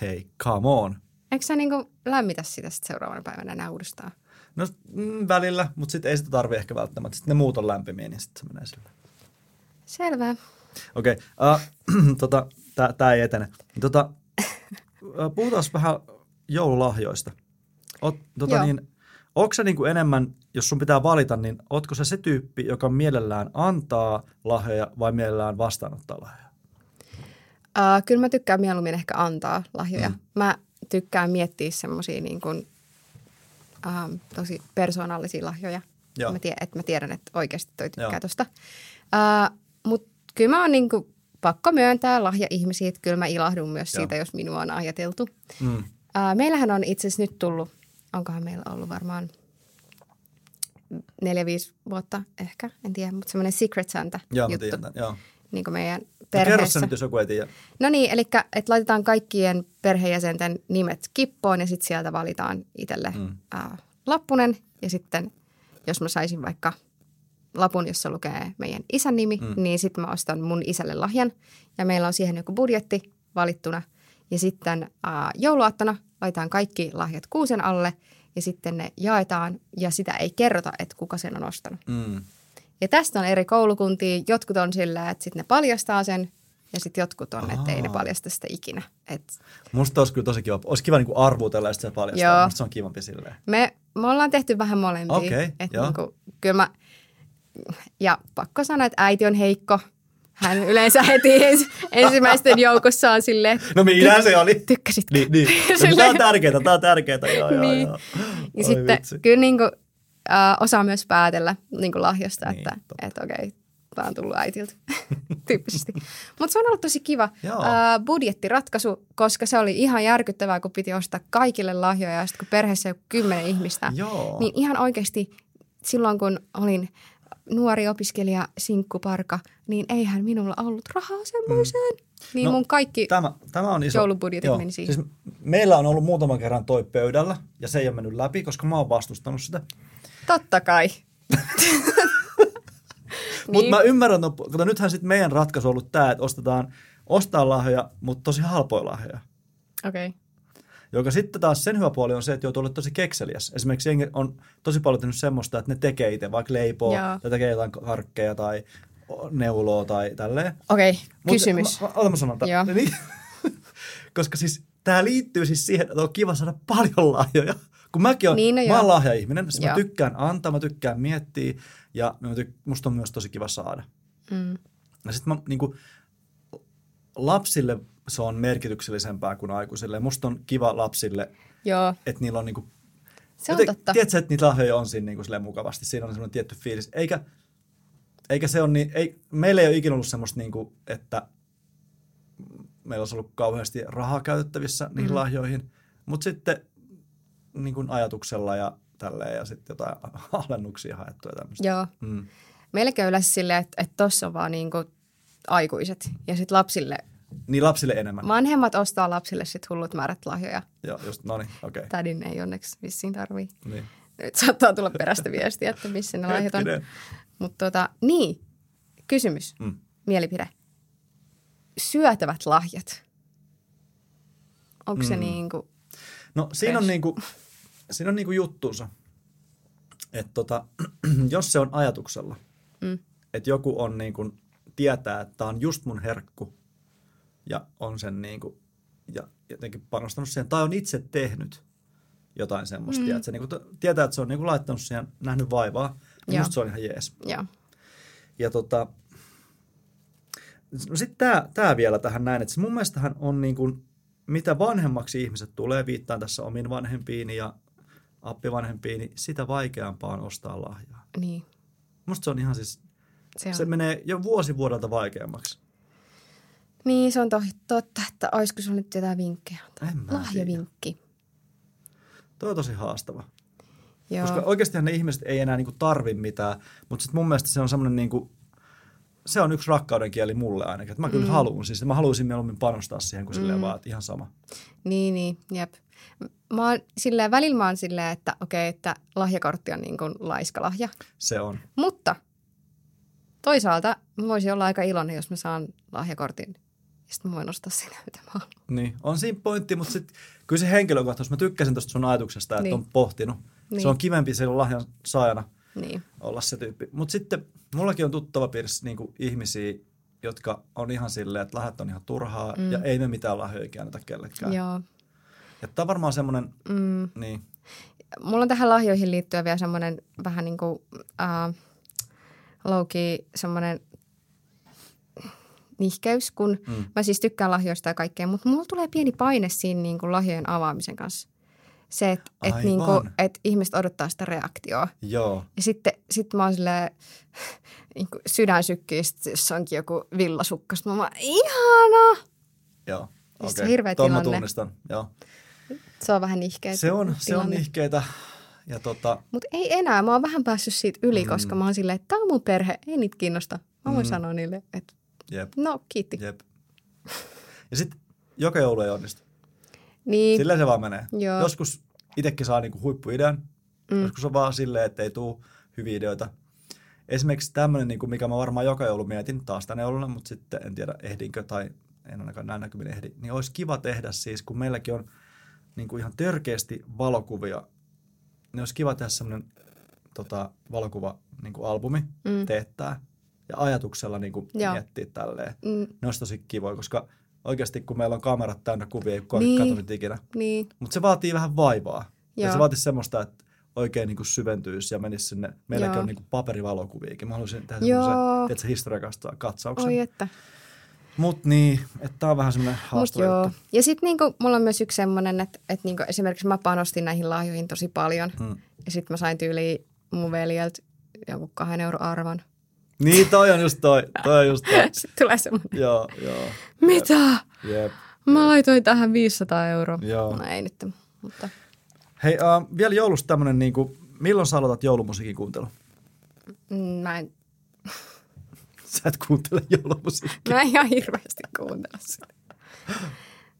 hei, come on. Eikö sä niin lämmitä sitä sit seuraavana päivänä enää uudestaan? No mm, välillä, mutta sitten ei sitä tarvi ehkä välttämättä. Sitten ne muut on lämpimiä, niin sitten se menee sillä. Selvä. Okei, okay. uh, [clears throat] tota, tämä ei etene. Tota, uh, [laughs] puhutaan vähän joululahjoista. Oot, tota Joo. niin, onko se niinku enemmän, jos sun pitää valita, niin ootko se se tyyppi, joka mielellään antaa lahjoja vai mielellään vastaanottaa lahjoja? Uh, kyllä mä tykkään mieluummin ehkä antaa lahjoja. Mm. Mä tykkään miettiä semmoisia niin kuin, tosi persoonallisia lahjoja. Joo. Mä tiedän, että mä tiedän, että oikeasti toi tykkää Joo. tosta. Uh, Mutta kyllä mä oon niin kuin, pakko myöntää lahja-ihmisiä, että kyllä mä ilahdun myös Joo. siitä, jos minua on ajateltu. Mm. Uh, meillähän on itse asiassa nyt tullut, onkohan meillä ollut varmaan neljä, viisi vuotta ehkä, en tiedä, mutta semmoinen Secret Santa Joo, juttu tiedän. Joo. niin kuin meidän No, kerro se perheessä. nyt, jos joku ei tiedä. No niin, eli että laitetaan kaikkien perheenjäsenten nimet kippoon ja sitten sieltä valitaan itselle Mm. ää, lappunen. Ja sitten jos mä saisin vaikka lapun, jossa lukee meidän isän nimi, Mm. niin sitten mä ostan mun isälle lahjan. Ja meillä on siihen joku budjetti valittuna. Ja sitten ää, jouluaattona laitetaan kaikki lahjat kuusen alle ja sitten ne jaetaan ja sitä ei kerrota, että kuka sen on ostanut. Mm. Ja tästä on eri koulukuntia. Jotkut on sillä, että sitten ne paljastaa sen ja sitten jotkut on, että ei ne paljasta sitä ikinä. Et Musta olisi kyllä tosi kiva. Olisi kiva niinku arvuutella ja sitten se paljastaa. Joo. Musta se on kivampi silleen. me, me ollaan tehty vähän molempia. Okei, joo. niinku, kyllä mä, ja pakko sanoa, että äiti on heikko. Hän yleensä heti ens, ensimmäisten joukossa on silleen, No minä se oli. tykkäsitkö? Niin, niin. [laughs] No, tämä on tärkeää, tämä on tärkeää. Joo, joo, Niin. joo. Ja Oi sitten vitsi. kyllä niinku, äh, osaa myös päätellä niinku lahjosta, Niin, että totta. et okei, vaan tullut äitiltä, [laughs] tyyppisesti. Mutta se on ollut tosi kiva Joo. ää, budjettiratkaisu, koska se oli ihan järkyttävää, kun piti ostaa kaikille lahjoja. Ja sitten kun perheessä ole kymmenen ihmistä, Joo. niin ihan oikeasti silloin, kun olin nuori opiskelija sinkkuparka, niin eihän minulla ollut rahaa semmoiseen. Mm. Niin No, mun kaikki Tämä, tämä on iso. joulubudjetit meni siihen. Siis meillä on ollut muutaman kerran toi pöydällä ja se ei ole mennyt läpi, koska mä oon vastustanut sitä. Totta kai. [laughs] [laughs] Mutta Niin. mä ymmärrän, no, kato, nythän sitten meidän ratkaisu on ollut tämä, että ostetaan, ostaa lahjoja, mutta tosi halpoja lahjoja. Okei. Okay. Joka sitten taas sen hyvä puoli on se, että joutuu olla tosi kekseliäs. Esimerkiksi jengi on tosi paljon tehnyt semmoista, että ne tekee itse vaikka leipoo Joo. tai tekee jotain karkkeja tai neuloa tai tälleen. Okei, Mut kysymys. Mä, mä, mä sanon. Niin, [laughs] koska siis tämä liittyy siis siihen, että on kiva saada paljon lahjoja. Kun mäkin on, Niin, no mä joo. lahja-ihminen, siis mä tykkään antaa, mä tykkään miettiä ja mä tyk- musta on myös tosi kiva saada. Mm. Ja sitten mä niinku, lapsille se on merkityksellisempää kuin aikuisille. Musta on kiva lapsille, Joo, että niillä on niinku, se on joten- totta. Tiedätkö, että niitä lahjoja on siinä niinku mukavasti. Siinä on semmoinen tietty fiilis. Eikä, eikä se on niin, ei, meillä ei ole ikinä ollut semmoista, niinku, että meillä olisi ollut kauheasti rahaa käytettävissä niihin Mm. lahjoihin. Mutta sitten niin kuin ajatuksella ja tälleen ja sitten jotain [laughs] alennuksia haettu ja tämmöistä. Joo. Mm. Meilläkin on yleensä silleen, että, että tossa on vaan niinku aikuiset. Ja sitten lapsille, Niin lapsille enemmän. vanhemmat ostaa lapsille sit hullut määrät lahjoja. Joo, just, no niin, okei. Okay. Tädin ei onneksi vissiin tarvii. Niin. Nyt saattaa tulla perästä viestiä, että missä ne lahjat on. Mutta tota, niin, kysymys, Mm. mielipide. Syötävät lahjat. Onko se Mm. niinku, No siinä on, Fresh. niinku, siinä on niinku juttuunsa, että tota, [clears throat] jos se on ajatuksella, mm, että joku on niinku, tietää, että tämä on just mun herkku ja on sen niinku, ja jotenkin panostanut siihen, tai on itse tehnyt jotain semmoista, Mm. että se niinku, t- tietää, että se on niinku laittanut siihen, nähnyt vaivaa, niin Joo. musta se on ihan jees. joo, Ja tota, no sitten tämä tää vielä tähän näin, että se mun mielestähän on niin kuin, mitä vanhemmaksi ihmiset tulee, viittaan tässä omin vanhempiini ja appivanhempiini, sitä vaikeampaa on ostaa lahjaa. niin. Musta se on ihan siis, Se on. se menee jo vuosi vuodelta vaikeammaksi. Niin, se on to- totta, että olisiko sulla nyt jotain vinkkejä? En mä Lahjavinkki. Toi on tosi haastava. Joo. Koska oikeastihan ne ihmiset ei enää niinku tarvi mitään, mutta sitten mun mielestä se on semmoinen niinku, se on yksi rakkauden kieli mulle ainakin. Että mä kyllä Mm. haluan siis, mä haluaisin mieluummin panostaa siihen kuin silleen Mm. vaan, että ihan sama. Niin, niin, jep. Mä oon silleen, välillä mä oon silleen, että okei, että lahjakortti on niin kuin laiskalahja. Se on. Mutta toisaalta mä voisin olla aika iloinen, jos mä saan lahjakortin. Ja sitten mä voin ostaa sinne, [laughs] mitä mä haluan. Niin, on siinä pointti, mutta sit, kyllä se henkilökohtaisuus, mä tykkäsin tuosta sun ajatuksesta, että Niin. on pohtinut. Niin. Se on kivempi siellä lahjan saajana Niin, olla se tyyppi. Mutta sitten mullakin on tuttava piirissä niinku ihmisiä, jotka on ihan silleen, että lahjat on ihan turhaa Mm. ja ei me mitään lahjoja anneta kellekään. joo. Ja tämä on varmaan semmoinen, Mm. niin, Mulla on tähän lahjoihin liittyen vielä semmoinen vähän niin kuin äh, low-key semmoinen nihkeys, kun mm, Mä siis tykkään lahjoista ja kaikkea, mutta mulla tulee pieni paine siinä niin kuin lahjojen avaamisen kanssa. Se, että et niin kuin, et ihmiset odottaa sitä reaktioa. joo, Ja sitten sit mä oon silleen, [laughs] niin kuin sydän sykkii, sit jos onkin joku villasukka. Sitten mä oon ihana! joo. Se okei. on hirveä mä tilanne. tunnistan, joo. Se on vähän nihkeä Se on, se on nihkeitä. Ja tota, Mutta ei enää, mä oon vähän päässyt siitä yli, Mm. koska mä oon silleen, että tää on mun perhe, ei niitä kiinnosta. Mä voin Mm. sanoa niille, että jep, no kiitti. jep. Ja sitten joka joulu ei onnistu. Niin, Silleen se vaan menee. Joo. Joskus itsekin saa niinku huippuidean, Mm. joskus on vaan silleen, että ei tule hyviä ideoita. Esimerkiksi tämmöinen, niinku, mikä mä varmaan joka joulu mietin taas tänne jouluna, mutta sitten en tiedä ehdinkö tai en ainakaan näin näkymin ehdi, niin olisi kiva tehdä siis, kun meilläkin on niinku ihan törkeästi valokuvia, niin olisi kiva tehdä semmoinen tota, valokuva niinku albumi, Mm. mm. teettää ja ajatuksella niinku Joo. miettiä tälleen. mm, Ne olisi tosi kivoja, koska oikeasti kun meillä on kamerat täynnä kuvia, ei kukaan Niin. niin. katsonut ikinä. niin, Mutta se vaatii vähän vaivaa. Ja Joo. se vaatii semmoista, että oikein niinku syventyisi ja menisi sinne. Meilläkin Joo. on niinku paperivalokuviakin. Mä haluaisin tehdä Joo. semmoisen, tiedätkö, historiakasta katsauksen. oi että. Mut niin, että tää on vähän semmoinen haastava joo. juttu. Ja sitten niinku, mulla on myös yksi semmoinen, että, että niinku, esimerkiksi mä panostin näihin lahjoihin tosi paljon. Mm. Ja sitten mä sain tyyliin mun veljeltä jonkun kahden euro arvon. Niin, toi on just toi. Toi on just toi. [laughs] Sitten tulee semmoinen, joo, joo. mitä? Jep. Mä laitoin tähän 500 euroa. Joo. No ei nyt, mutta Hei, uh, vielä joulusta tämmönen niinku, milloin sä aloitat joulumusiikin kuuntelu? mm, mä en, [laughs] Sä et kuuntele joulumusiikkia. mä en ihan hirveästi kuuntele sitä.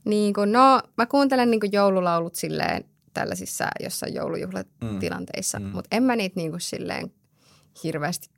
Niin kuin, no, mä kuuntelen niin kuin joululaulut silleen tällaisissa jossain joulujuhlatilanteissa, mm. mutta en mä niitä niin kuin silleen hirveästi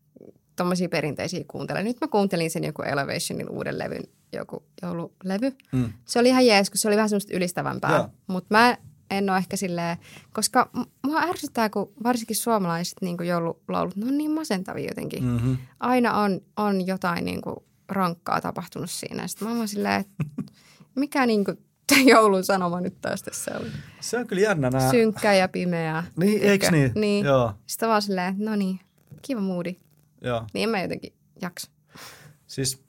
tommosia perinteisiä kuuntele. Nyt mä kuuntelin sen joku Elevationin uuden levyn, joku joululevy. Mm. Se oli ihan jees, kun se oli vähän semmoista ylistävämpää. Mutta mä en ole ehkä silleen, koska mua ärsyttää, kun varsinkin suomalaiset niin joululaulut, ne on niin masentavia jotenkin. Mm. Mm-hmm. Aina on, on jotain niin kuin rankkaa tapahtunut siinä. Sitten mä oon silleen, että [laughs] mikä niin kuin [laughs] joulun sanoma nyt taas tässä oli. Se on kyllä jännä nää. Synkkä ja pimeä. Niin, eiks niin? Niin. Joo, Sitten vaan silleen, että no niin, kiva moodi. Joo. Niin en mä jotenkin jaksa. Siis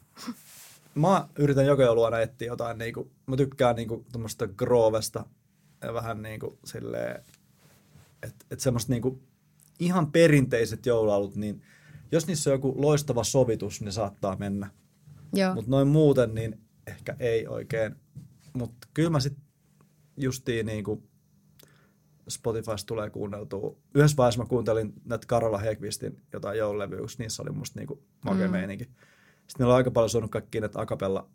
mä yritän joka joulu aina etsiä jotain niinku, mä tykkään niinku tuommoista groovesta ja vähän niinku silleen, että et semmoista niinku ihan perinteiset joululaulut, niin jos niissä on joku loistava sovitus, niin saattaa mennä. Joo. Mutta noin muuten, niin ehkä ei oikein. Mutta kyllä mä sitten justiin niinku Spotifysta tulee kuunneltua. Yhdessä vaiheessa mä kuuntelin näitä Karola Hegvistin jotain joululevyä, niissä oli musta niinku makea Mm. meininki. Sitten niillä on aika paljon suonut kaikki näitä akapella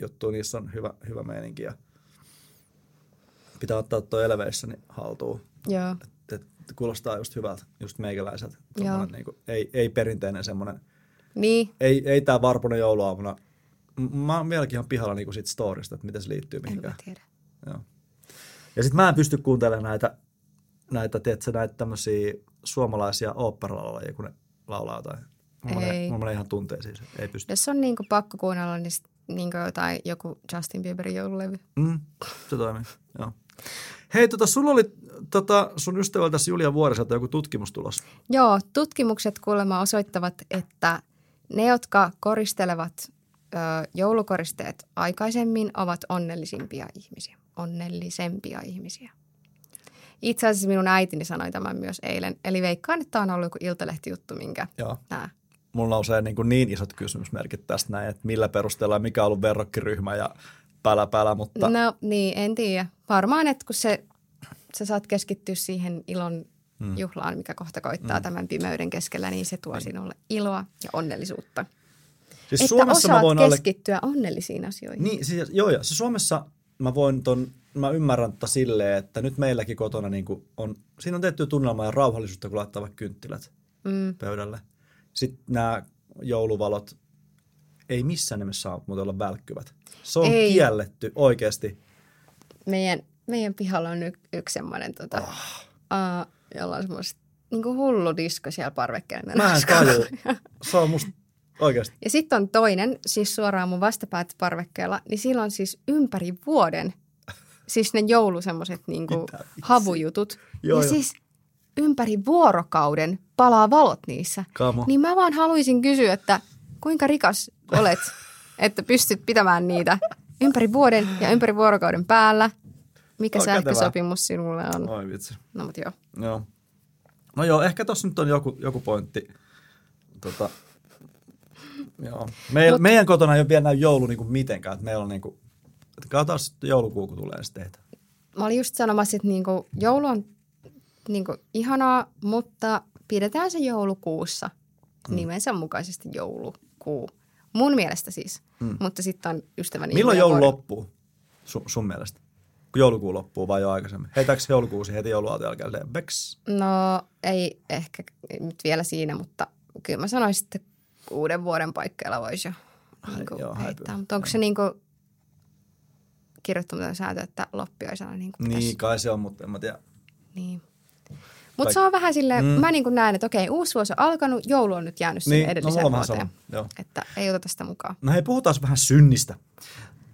juttuja, niissä on hyvä, hyvä meininki ja pitää ottaa tuo Elevation haltuun. Joo. Et, et, kuulostaa just hyvältä, just meikäläiseltä. Niinku, ei, ei perinteinen semmoinen Niin. ei, ei tämä Varpunen jouluaamuna. Mä oon vieläkin ihan pihalla niinku siitä storista, että miten se liittyy En mä mihinkään. tiedä. Joo. Ja sitten mä en pysty kuuntelemaan näitä, näitä, tiedätkö, näitä tämmöisiä suomalaisia oopperalaulajia, kun ne laulaa jotain. Mulla menee, Ei. mulla menee ihan tunteisiin. Ei pysty. Jos on niinku pakko kuunnella, niin niinku jotain, joku Justin Bieberin joululevy. Mm, se toimii, [laughs] joo. Hei, tota, sulla oli tota, sun ystävältäsi Julia Vuoriselta joku tutkimustulos. Joo, tutkimukset kuulemma osoittavat, että ne, jotka koristelevat ö, joulukoristeet aikaisemmin, ovat onnellisimpia ihmisiä. Onnellisempia ihmisiä. Itse asiassa minun äitini sanoi tämän myös eilen. Eli veikkaan, että tämä on ollut joku iltalehtijuttu, minkä Joo. nämä. Mulla nousee niin, kuin niin isot kysymysmerkit tästä näin, että millä perusteella mikä on ollut verrokkiryhmä ja pälä pälä, mutta No niin, en tiedä. Varmaan, että kun se, sä saat keskittyä siihen ilon Mm. juhlaan, mikä kohta koittaa Mm. tämän pimeyden keskellä, niin se tuo sinulle iloa ja onnellisuutta. siis että Suomessa mä osaat voin alle keskittyä onnellisiin asioihin. Niin, siis, joo, joo. Se Suomessa mä voin ton, mä ymmärrän tota silleen, että nyt meilläkin kotona niin on, siinä on tiettyä tunnelmaa ja rauhallisuutta, kun laittaa vaikka kynttilät Mm, pöydälle. Sitten nämä jouluvalot ei missään nimessä saa muuten olla välkkyvät. Se on Ei. kielletty oikeasti. meidän, meidän pihalla on y- yksi semmoinen, tota, Oh. uh, jolla on semmoista niin hullu disko siellä parvekkeella. Mä en taju. Se on musta oikeasti. Ja sitten on toinen, siis suoraan mun vastapäät parvekkeella, niin sillä on siis ympäri vuoden, siis ne joulu semmoiset niinku havujutut. Joo, ja joo. siis ympäri vuorokauden palaa valot niissä. Kamo. Niin mä vaan haluaisin kysyä, että kuinka rikas olet, [laughs] että pystyt pitämään niitä ympäri vuoden ja ympäri vuorokauden päällä. Mikä On sähkösopimus sinulle on? Oi vitsi. No mut joo. Joo. No joo, ehkä tossa nyt on joku, joku pointti. Tota, joo. Meil, Mut- meidän kotona ei ole vielä näy joulu niinku mitenkään. Että meillä on niinku, että katsotaan sitten joulukuu, kun tulee sitten tehdä. Mä olin just sanomassa, että niinku joulu on niinku ihanaa, mutta pidetään se joulukuussa mm. nimensä mukaisesti joulukuu. Mun mielestä siis, Mm. mm. mutta sitten on ystäväni. Milloin joulu loppuu sun, sun mielestä? Kun joulukuu loppuu vai jo aikaisemmin? Heitäkö joulukuusi heti jouluaaton jälkeen? Beks. No ei ehkä nyt vielä siinä, mutta kyllä mä sanoisin, että uuden vuoden paikkeilla voisi jo Ai, niinku joo, häipyy. heittää. Mutta onko se niinku kirjoittamaton sääntö, että loppiaisena niin kuin Niin, kai se on, mutta en mä tiedä. Niin. Mutta se on vähän silleen, Mm. mä niin kuin näen, että okei, uusi vuosi on alkanut, joulu on nyt jäänyt sinne Niin, no edelliseen vähän vuoteen. sama. Joo. Että ei oteta sitä mukaan. No hei, puhutaan vähän synnistä.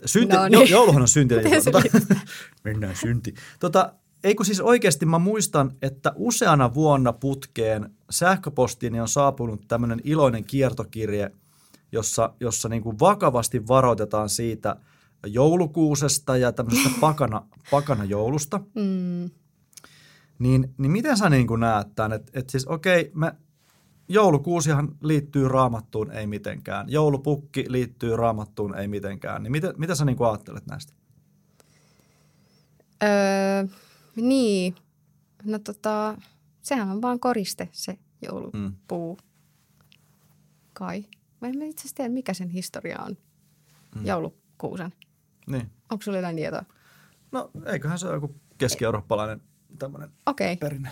Synti, No no, niin. niin. jouluhan on se Tota, [laughs] mennään synti. Tota, ei kun siis oikeasti mä muistan, että useana vuonna putkeen sähköpostiini on saapunut tämmöinen iloinen kiertokirje, jossa, jossa niin kuin vakavasti varoitetaan siitä joulukuusesta ja tämmöisestä [laughs] pakana, pakana joulusta. Mm. Niin, niin miten sä niin kuin näet tämän? Että et siis okei, me joulukuusihan liittyy raamattuun ei mitenkään. Joulupukki liittyy raamattuun ei mitenkään. Niin mitä, mitä sä niin ajattelet näistä? Öö, niin, no tota, sehän on vaan koriste se joulupuu. Mm. Kai. Mä en itse asiassa tiedä, mikä sen historia on. Mm. Joulukuusen. Niin. Onko sulla jotain tietoa? No eiköhän se ole joku keski-eurooppalainen tämmöinen okay. perinne.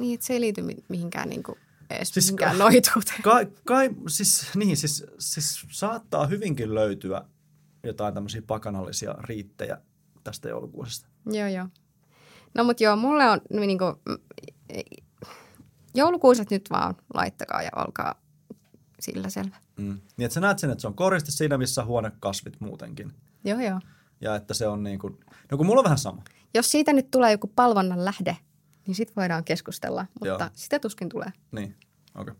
Niin, että se ei liity mihinkään niin kuin edes siis, mihinkään noituuteen. Kai, kai, siis, niin, siis, siis saattaa hyvinkin löytyä jotain tämmöisiä pakanallisia riittejä tästä joulukuusesta. Joo, joo. No mutta joo, mulle on niin kuin, joulukuuset nyt vaan laittakaa ja olkaa sillä selvä. Mm. Niin että sä näet sen, että se on koriste siinä, missä huonekasvit muutenkin. Joo, joo. Ja että se on niin kuin, no kun mulla on vähän sama. Jos siitä nyt tulee joku palvonnan lähde, niin sitten voidaan keskustella, mutta joo. sitä tuskin tulee. Niin, okei. Okay.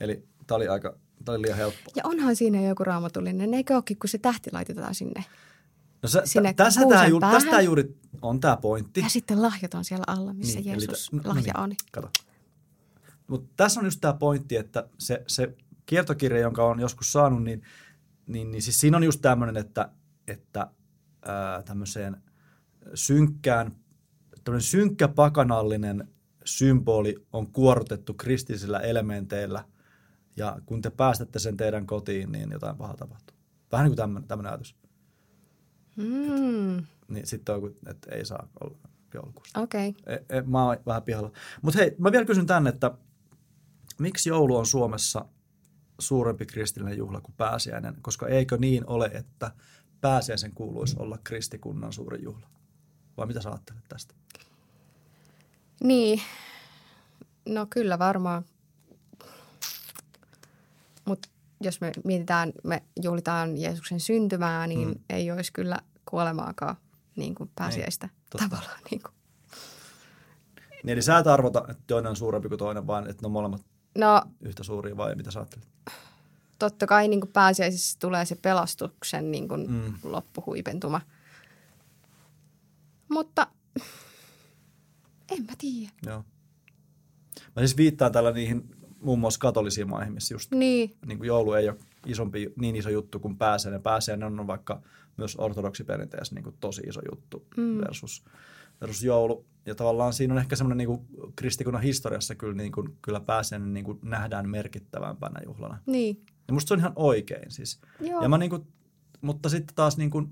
Eli tämä oli aika, tämä oli liian helppo. Ja onhan siinä joku raamatullinen, eikö olekin, kun se tähti laitetaan sinne No se, sinne tässä tämä juuri, tästä juuri on tämä pointti. Ja sitten lahjat on siellä alla, missä niin, Jeesus eli, no, lahja no niin, on. Kato. Mutta tässä on just tämä pointti, että se, se kiertokirja, jonka on joskus saanut, niin, niin, niin siis siinä on just tämmöinen, että, että ää, tämmöiseen synkkään, tämmöinen synkkä pakanallinen symboli on kuorrutettu kristillisillä elementeillä, ja kun te päästätte sen teidän kotiin, niin jotain pahaa tapahtuu. Vähän niin kuin tämmöinen, tämmöinen ajatus. Mm. Niin sitten on, että ei saa olla joulukuusta. Okei. Okay. E, e, mä oon vähän pihalla. Mutta hei, mä vielä kysyn tänne, että miksi joulu on Suomessa suurempi kristillinen juhla kuin pääsiäinen? Koska eikö niin ole, että pääsiäisen kuuluisi olla kristikunnan suuri juhla? Vai mitä sä ajattelet tästä? Niin, no kyllä varmaan. Mutta jos me mietitään, me juhlitaan Jeesuksen syntymää, niin mm. ei olisi kyllä kuolemaakaan niin kuin pääsiäistä niin, tavallaan. Niin, kuin. niin eli sä et arvota, että toinen on suurempi kuin toinen, vaan että ne on molemmat no, yhtä suuria vai mitä sä ajattelet? Totta kai niin kuin pääsiäisessä tulee se pelastuksen niin kuin mm. loppuhuipentuma. Mutta en mä tiedä. Joo. Mä siis viittaan tällä niihin muun muassa katolisiin maihin, missä just niin. Niin kuin joulu ei ole isompi, niin iso juttu kuin pääsiäinen. Pääsiäinen on vaikka myös ortodoksiperinteessä niin kuin tosi iso juttu mm. versus, versus joulu. Ja tavallaan siinä on ehkä semmoinen niin kristikunnan historiassa kyllä, niin kuin, kyllä pääsiäinen niin kuin nähdään merkittävämpänä juhlana. Niin. Ja musta se on ihan oikein siis. Joo. Ja mä niin kuin, mutta sitten taas niin kuin,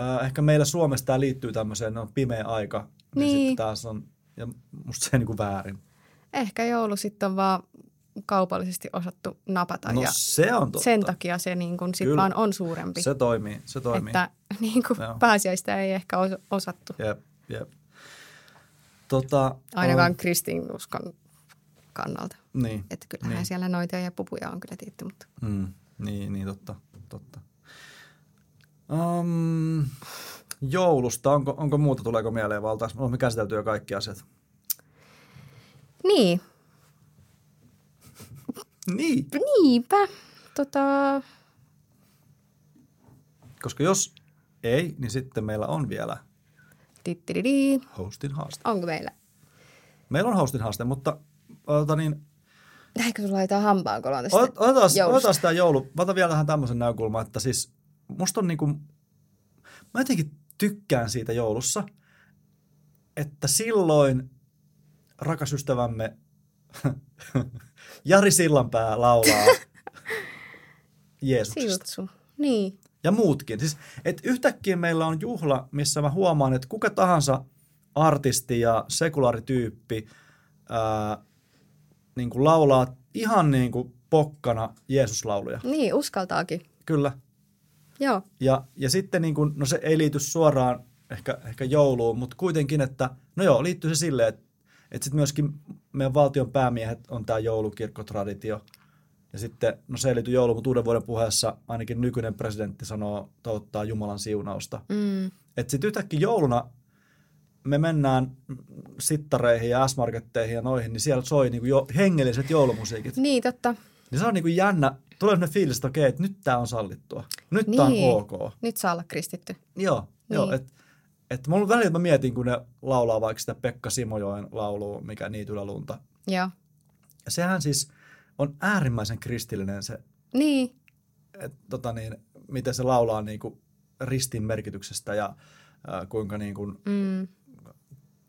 äh, ehkä meillä Suomessa tämä liittyy tämmöiseen, on pimeä aika. Niin. niin sitten taas on, ja musta se on niin kuin väärin. Ehkä joulu sitten on vaan kaupallisesti osattu napata. No ja se on totta. Sen takia se niin kun sit vaan on suurempi. Se toimii, se toimii. Että [laughs] niin kuin pääsiäistä ei ehkä osattu. Jep, jep. Tota, Ainakaan on... kristinuskon kannalta. Niin. Että kyllähän niin. siellä noita ja pupuja on kyllä tietty. Mutta... Mm, niin, niin totta, totta. Um, joulusta, onko, onko muuta, tuleeko mieleen valtaisi? Olemme käsitelty jo kaikki asiat. Niin. niin. Niinpä. Tota... Koska jos ei, niin sitten meillä on vielä Tittididi. hostin haaste. Onko meillä? Meillä on hostin haaste, mutta ota niin, Ehkä sulla laitetaan hampaankoloon tästä Otas, tämä joulu. Mä otan vielä tähän tämmöisen näkökulman, että siis musta on niinku, mä jotenkin tykkään siitä joulussa, että silloin rakas ystävämme [laughs] Jari Sillanpää laulaa [laughs] Jeesuksesta. Siltsu, niin. Ja muutkin. Siis, et yhtäkkiä meillä on juhla, missä mä huomaan, että kuka tahansa artisti ja sekulaarityyppi ää, niin kuin laulaa ihan niin kuin pokkana Jeesuslauluja. Niin, uskaltaakin. Kyllä. Joo. Ja, ja sitten niin kuin, no se ei liity suoraan ehkä, ehkä jouluun, mutta kuitenkin, että no joo, liittyy se silleen, että, että sitten myöskin meidän valtion päämiehet on tämä joulukirkkotraditio. Ja sitten, no se ei liity jouluun, mutta uuden vuoden puheessa ainakin nykyinen presidentti sanoo, toivottaa Jumalan siunausta. Mm. Että sitten yhtäkkiä jouluna me mennään sittareihin ja S-marketteihin ja noihin, niin siellä soi niinku jo hengelliset joulumusiikit. Niin, totta. Niin se on niinku jännä. Tulee sellainen fiilis, että okei, että nyt tämä on sallittua. Nyt niin. tämä on ok. Nyt saa olla kristitty. Joo, niin. joo että et mulla välillä mä mietin, kun ne laulaa vaikka sitä Pekka Simojoen laulua, mikä Niityllä lunta. Joo. Ja sehän siis on äärimmäisen kristillinen se, Niin, että tota niin, miten se laulaa niin kuin ristin merkityksestä ja äh, kuinka niin kuin mm,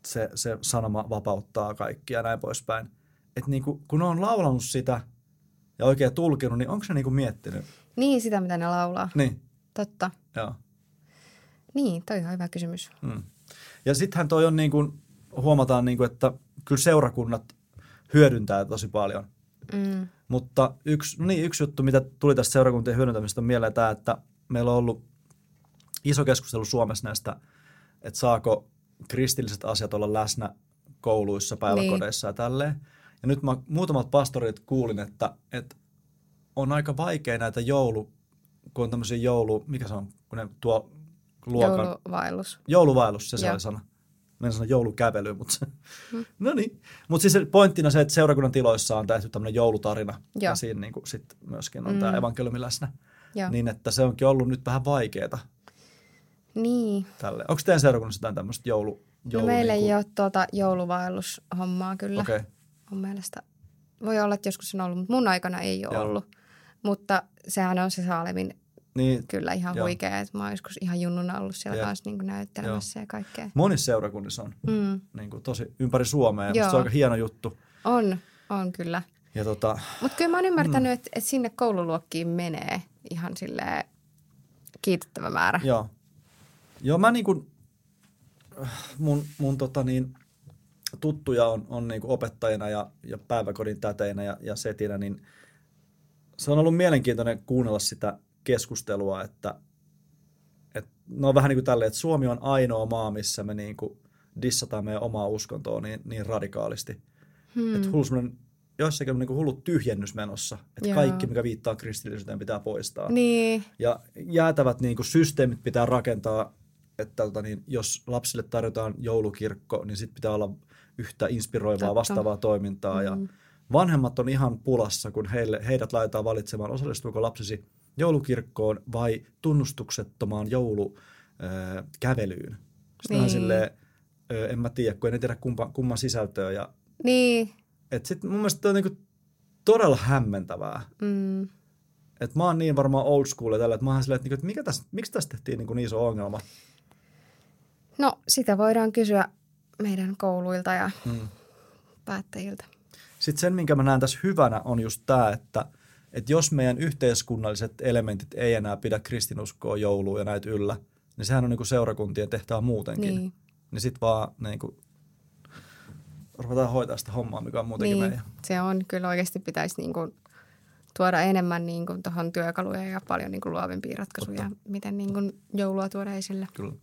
se, se sanoma vapauttaa kaikkia ja näin poispäin. Että niin kuin, kun on laulanut sitä ja oikein tulkinut, niin onko se niin kuin miettinyt? niin sitä, mitä ne laulaa. Niin, Totta. joo. Niin, toi on hyvä kysymys. Mm. Ja sittenhän toi on niin kuin, huomataan niin kuin, että kyllä seurakunnat hyödyntää tosi paljon. Mm, Mutta yksi, no niin, yksi juttu, mitä tuli tästä seurakuntien hyödyntämistä on mieleen tämä, että meillä on ollut iso keskustelu Suomessa näistä, että saako kristilliset asiat olla läsnä kouluissa, päiväkodeissa niin. ja tälleen. Ja nyt mä muutamat pastorit kuulin, että, että on aika vaikea näitä joulu, kun on tämmöisiä joulu, mikä se on, kun ne tuo luokan, jouluvaellus. Jouluvaellus, se, se oli sana. Mä en sano joulukävely, mutta se, [laughs] no niin. Mutta siis se pointtina se, että seurakunnan tiloissa on tehty tämmöinen joulutarina. Ja Joo. siinä niin kuin sit myöskin on Mm. tämä evankeliumi läsnä. Joo. Niin, että se onkin ollut nyt vähän vaikeaa Niin. tälle. Onko teidän seurakunnassa jotain tämmöistä joulu, No joulu meillä niin ei ole tuota jouluvaellushommaa kyllä. Okei, okay. Mun mielestä voi olla, että joskus on ollut, mutta mun aikana ei ole Joo. ollut. Mutta sehän on se Saalemin niin kyllä ihan Joo. huikea, että mä oon joskus ihan junnuna ollut siellä kanssa niin näyttelemässä ja kaikkea. monissa seurakunnissa on Mm. niin kuin tosi ympäri Suomea. Joo. se on aika hieno juttu. On, on kyllä. Ja tota, Mutta kyllä mä oon ymmärtänyt, mm. että, että sinne koululuokkiin menee ihan silleen kiitettävä määrä. Joo. Joo, mä niin kuin, mun, mun tota niin, tuttuja on, on niin kuin opettajina ja, ja päiväkodin täteinä ja, ja setinä, niin se on ollut mielenkiintoinen kuunnella sitä keskustelua, että, että ne on vähän niin kuin tälleen, että Suomi on ainoa maa, missä me niin kuin dissataan meidän omaa uskontoa niin, niin radikaalisti. Hmm. Että hullu semmoinen, joissakin on niin kuin hullu tyhjennys menossa, että Joo. kaikki, mikä viittaa kristillisyyteen, pitää poistaa. Niin, Ja jäätävät niin kuin systeemit pitää rakentaa, että tota, niin, jos lapsille tarjotaan joulukirkko, niin sitten pitää olla yhtä inspiroivaa Totta. vastaavaa toimintaa. Mm. Ja vanhemmat on ihan pulassa, kun heille, heidät laitetaan valitsemaan, osallistuuko lapsesi joulukirkkoon vai tunnustuksettomaan joulukävelyyn. Sitten niin. Silleen, en mä tiedä, kun en tiedä kumpa, kumman sisältöä. Ja, niin. et sit mun mielestä on niinku todella hämmentävää. Mm. Et mä oon niin varmaan old school tällä, että mä oon silleen, että, niinku, mikä tästä, miksi tästä tehtiin niin, niin iso ongelma. No, sitä voidaan kysyä meidän kouluilta ja Mm. päättäjiltä. Sitten sen, minkä mä näen tässä hyvänä, on just tämä, että, että jos meidän yhteiskunnalliset elementit ei enää pidä kristinuskoa, joulua ja näitä yllä, niin sehän on niin kuin seurakuntien tehtävä muutenkin. Niin. Niin sitten vaan niin kuin, ruvetaan hoitaa sitä hommaa, mikä on muutenkin Niin, meidän. se on kyllä oikeasti pitäisi niin kuin tuoda enemmän niin kuin tuohon työkaluja ja paljon niin kuin luovempia ratkaisuja, Totta. miten niin kuin joulua tuoda esille. Kyllä.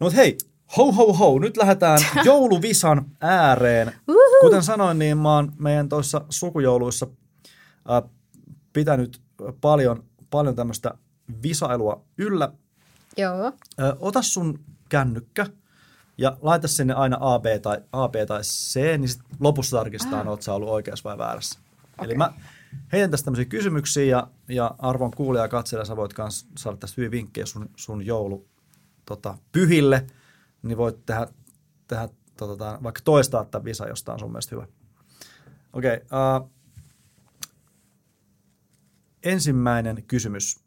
No hei, ho ho ho, nyt lähdetään [laughs] jouluvisan ääreen. Kuten sanoin, niin mä oon meidän tuossa sukujouluissa äh, pitänyt paljon, paljon tämmöistä visailua yllä. Joo, Ö, ota sun kännykkä ja laita sinne aina A, B tai, A, B tai C, niin sit lopussa tarkistetaan, ah. oot sä ollut oikeassa vai väärässä. Okay. Eli mä heitän tästä tämmöisiä kysymyksiä ja, ja arvon kuulija ja katselija, sä voit kans saada tästä hyvin vinkkejä sun, sun joulu tota, pyhille, niin voit tehdä, tehdä tota, vaikka toistaa tämän visa, jos tää on sun mielestä hyvä. Okei, okay, uh, ensimmäinen kysymys.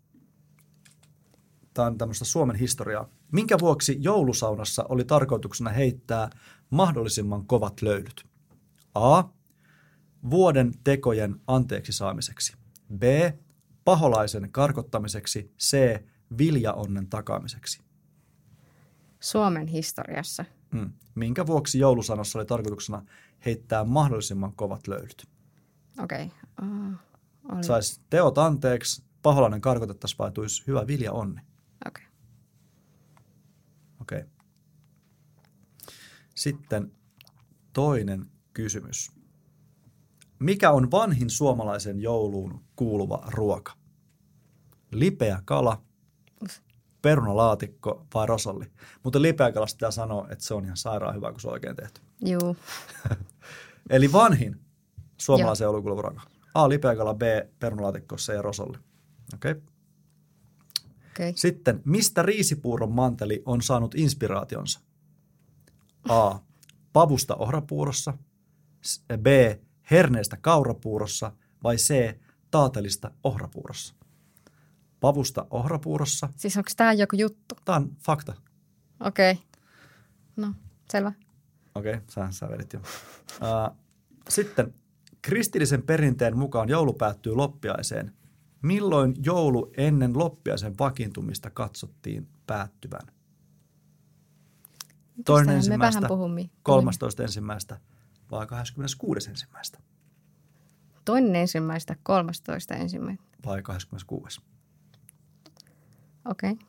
Tämä on tämmöistä Suomen historiaa. Minkä vuoksi joulusaunassa oli tarkoituksena heittää mahdollisimman kovat löylyt? A. Vuoden tekojen anteeksi saamiseksi. B. Paholaisen karkottamiseksi. C. Viljaonnen takaamiseksi. Suomen historiassa. Hmm. Minkä vuoksi joulusanossa oli tarkoituksena heittää mahdollisimman kovat löylyt? Okei. Okay. Oh, oli. Saisi teot anteeksi, paholainen karkotettaisiin vai hyvä vilja onni. Okay. Okei. Okay. Sitten toinen kysymys. Mikä on vanhin suomalaisen jouluun kuuluva ruoka? Lipeä kala, perunalaatikko vai rosolli? Mutta lipeä kalasta pitää sanoa, että se on ihan sairaan hyvä, kun se on oikein tehty. Juu. [laughs] Eli vanhin suomalaisen jouluun kuuluva ruoka. A. Lipeä kala, B. Perunalaatikko, C. Rosolli. Okei. Okay. Okay. Sitten, mistä riisipuuron manteli on saanut inspiraationsa? A. Pavusta ohrapuurossa. B. herneestä kaurapuurossa vai C. taatelista ohrapuurossa? Pavusta ohrapuurossa. Siis onko tämä joku juttu? Tämä on fakta. Okei. Okay. No, selvä. Okei, okay, sä, sä vedit jo. Uh, sitten kristillisen perinteen mukaan joulu päättyy loppiaiseen. Milloin joulu ennen loppiaisen vakiintumista katsottiin päättyvän? Toinen ensimmäistä, vähän puhumme. 13 ensimmäistä vai 26 ensimmäistä Toinen ensimmäistä, kolmastoista ensimmäistä. vai 26. Okei. Okay.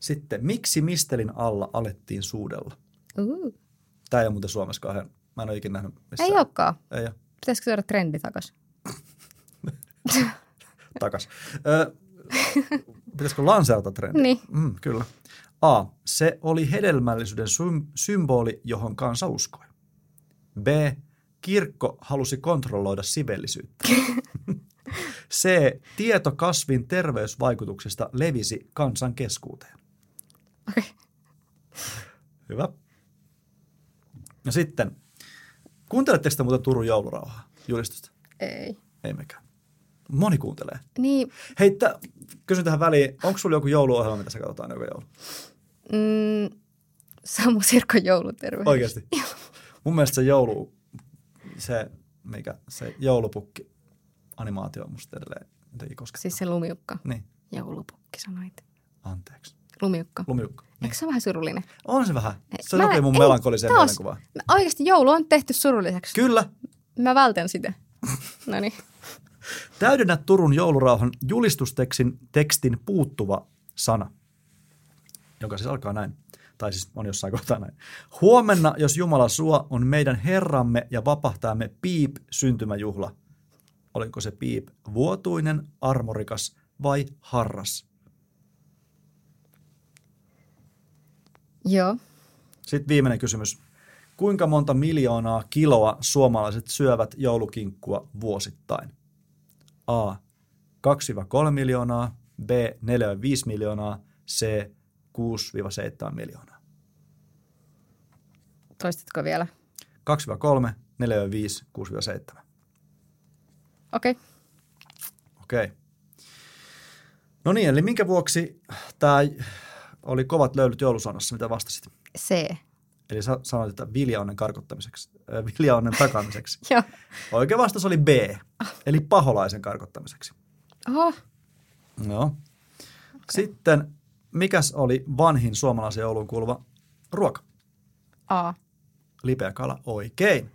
Sitten, miksi mistelin alla alettiin suudella? Uh. Tämä ei ole muuten Suomessa kauhean, mä en ole ikinä nähnyt missään. Ei olekaan. Ei ole. Pitäisikö tuoda trendi takas? [laughs] Takas. Ö, pitäisikö lanseerata trendi? Niin. Mm, kyllä. A. Se oli hedelmällisyyden sym- symboli, johon kansa uskoi. B. Kirkko halusi kontrolloida sivellisyyttä. [laughs] C. Tieto kasvin terveysvaikutuksista levisi kansan keskuuteen. Okei. Okay. Hyvä. Ja sitten, kuunteletteko te muuten Turun joulurauhaa julistusta? Ei. Ei mekään. Moni kuuntelee. Niin, Hei, tä, kysyn tähän väliin, onko sulla joku jouluohjelma, mitä sä katsotaan joka joulu? mm, Samu Sirkon jouluterveys. Oikeasti. Mun mielestä se joulu, se, mikä, se joulupukki animaatio on musta edelleen jotenkin koskettaa. Siis se lumiukka. Niin, Joulupukki sanoit. anteeksi. Lumiukka. Lumiukka. Niin. Eikö se ole vähän surullinen? On se vähän. Se Mä- sopii mun ei, melankoliseen taas. mielenkuvaan. Oikeasti joulu on tehty surulliseksi. Kyllä. Mä vältän sitä. [laughs] No niin. Täydennä Turun joulurauhan julistustekstin tekstin puuttuva sana, joka siis alkaa näin. Tai siis on jossain kohtaa näin. Huomenna, jos Jumala suo, on meidän Herramme ja vapahtajamme piip syntymäjuhla. Oliko se piip vuotuinen, armorikas vai harras? Joo. Sitten viimeinen kysymys. Kuinka monta miljoonaa kiloa suomalaiset syövät joulukinkkua vuosittain? A. 2-3 miljoonaa, B. 4-5 miljoonaa, C. 6-7 miljoonaa. Toistatko vielä? 2-3, 4-5, 6-7. Okei. Okay. Okei. No niin, eli minkä vuoksi tämä oli kovat löylyt joulusannassa, mitä vastasit? C. Eli sä sanoit, että viljaonnen karkottamiseksi, äh, viljaonnen takamiseksi. [laughs] Joo. Oikea vastaus oli B, eli paholaisen karkottamiseksi. Oho. Joo. Okay. Sitten, mikäs oli vanhin suomalaisen jouluun kuuluva ruoka? A. Lipeä kala, oikein.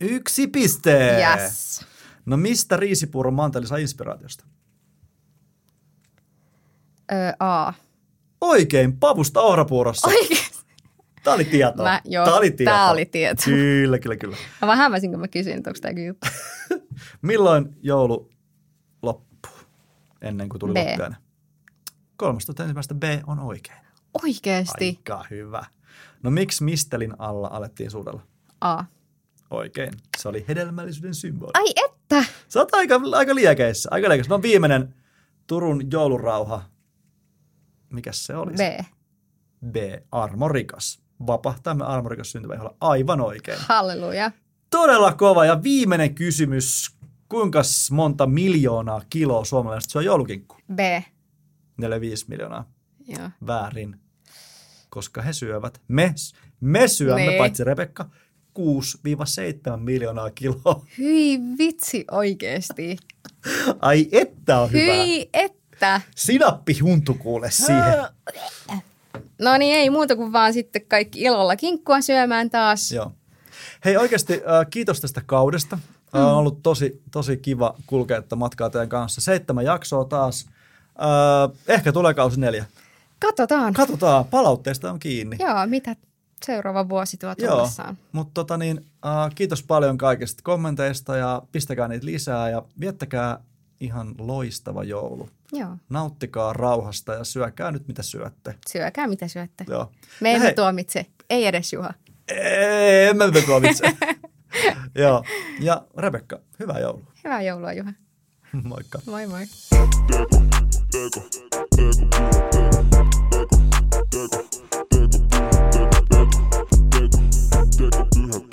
Yksi piste. Yes. No mistä riisipuuron manteli sai inspiraatiosta? Ö, A. Oikein, pavusta ohrapuurossa. Oikein. Tämä oli tietoa. Mä, joo, Tämä oli tietoa. tää oli tieto. Kyllä, kyllä, kyllä. Mä vähän hämäsin, kun mä kysyin, että onko tämäkin juttu. [laughs] Milloin joulu loppuu ennen kuin tuli B. loppiainen? 13. ensimmäistä B on oikein. Oikeesti. Aika hyvä. No miksi mistelin alla alettiin suudella? A. Oikein. Se oli hedelmällisyyden symboli. Ai että. Sä oot aika, aika liekeissä. Aika liekeissä. No viimeinen Turun joulurauha. Mikäs se oli? B. B. Armorikas. Vapahtamme armorikas syntymäjuhla. Aivan oikein. Halleluja. Todella kova. Ja viimeinen kysymys. Kuinka monta miljoonaa kiloa suomalaiset syö joulukinkku? B. 4-5 miljoonaa. Joo. Väärin. Koska he syövät. Me, me syömme, Niin. paitsi Rebekka, 6-7 miljoonaa kiloa. Hyi vitsi oikeesti. Ai että on hyvä. Hyi että. Sinappi huntu kuule siihen. No niin, ei muuta kuin vaan sitten kaikki ilolla kinkkua syömään taas. Joo. Hei oikeasti äh, kiitos tästä kaudesta. Mm. On ollut tosi, tosi kiva kulkea tätä matkaa teidän kanssa. Seitsemän jaksoa taas. Äh, ehkä tulee kausi neljä. Katsotaan. Katsotaan, palautteesta on kiinni. Joo, mitä seuraava vuosi tuo Joo, tullessaan. mutta tota niin, äh, kiitos paljon kaikista kommenteista ja pistäkää niitä lisää ja viettäkää ihan loistava joulu. Joo. Nauttikaa rauhasta ja syökää nyt mitä syötte. Syökää mitä syötte. Joo. Me emme hei. tuomitse, ei edes Juha. Ei, emme me tuomitse. Joo. Ja Rebekka, hyvää joulua. Hyvää joulua Juha. Moikka. Moi moi. Teko, teko, teko, teko, teko, teko, teko, teko, teko, teko, teko,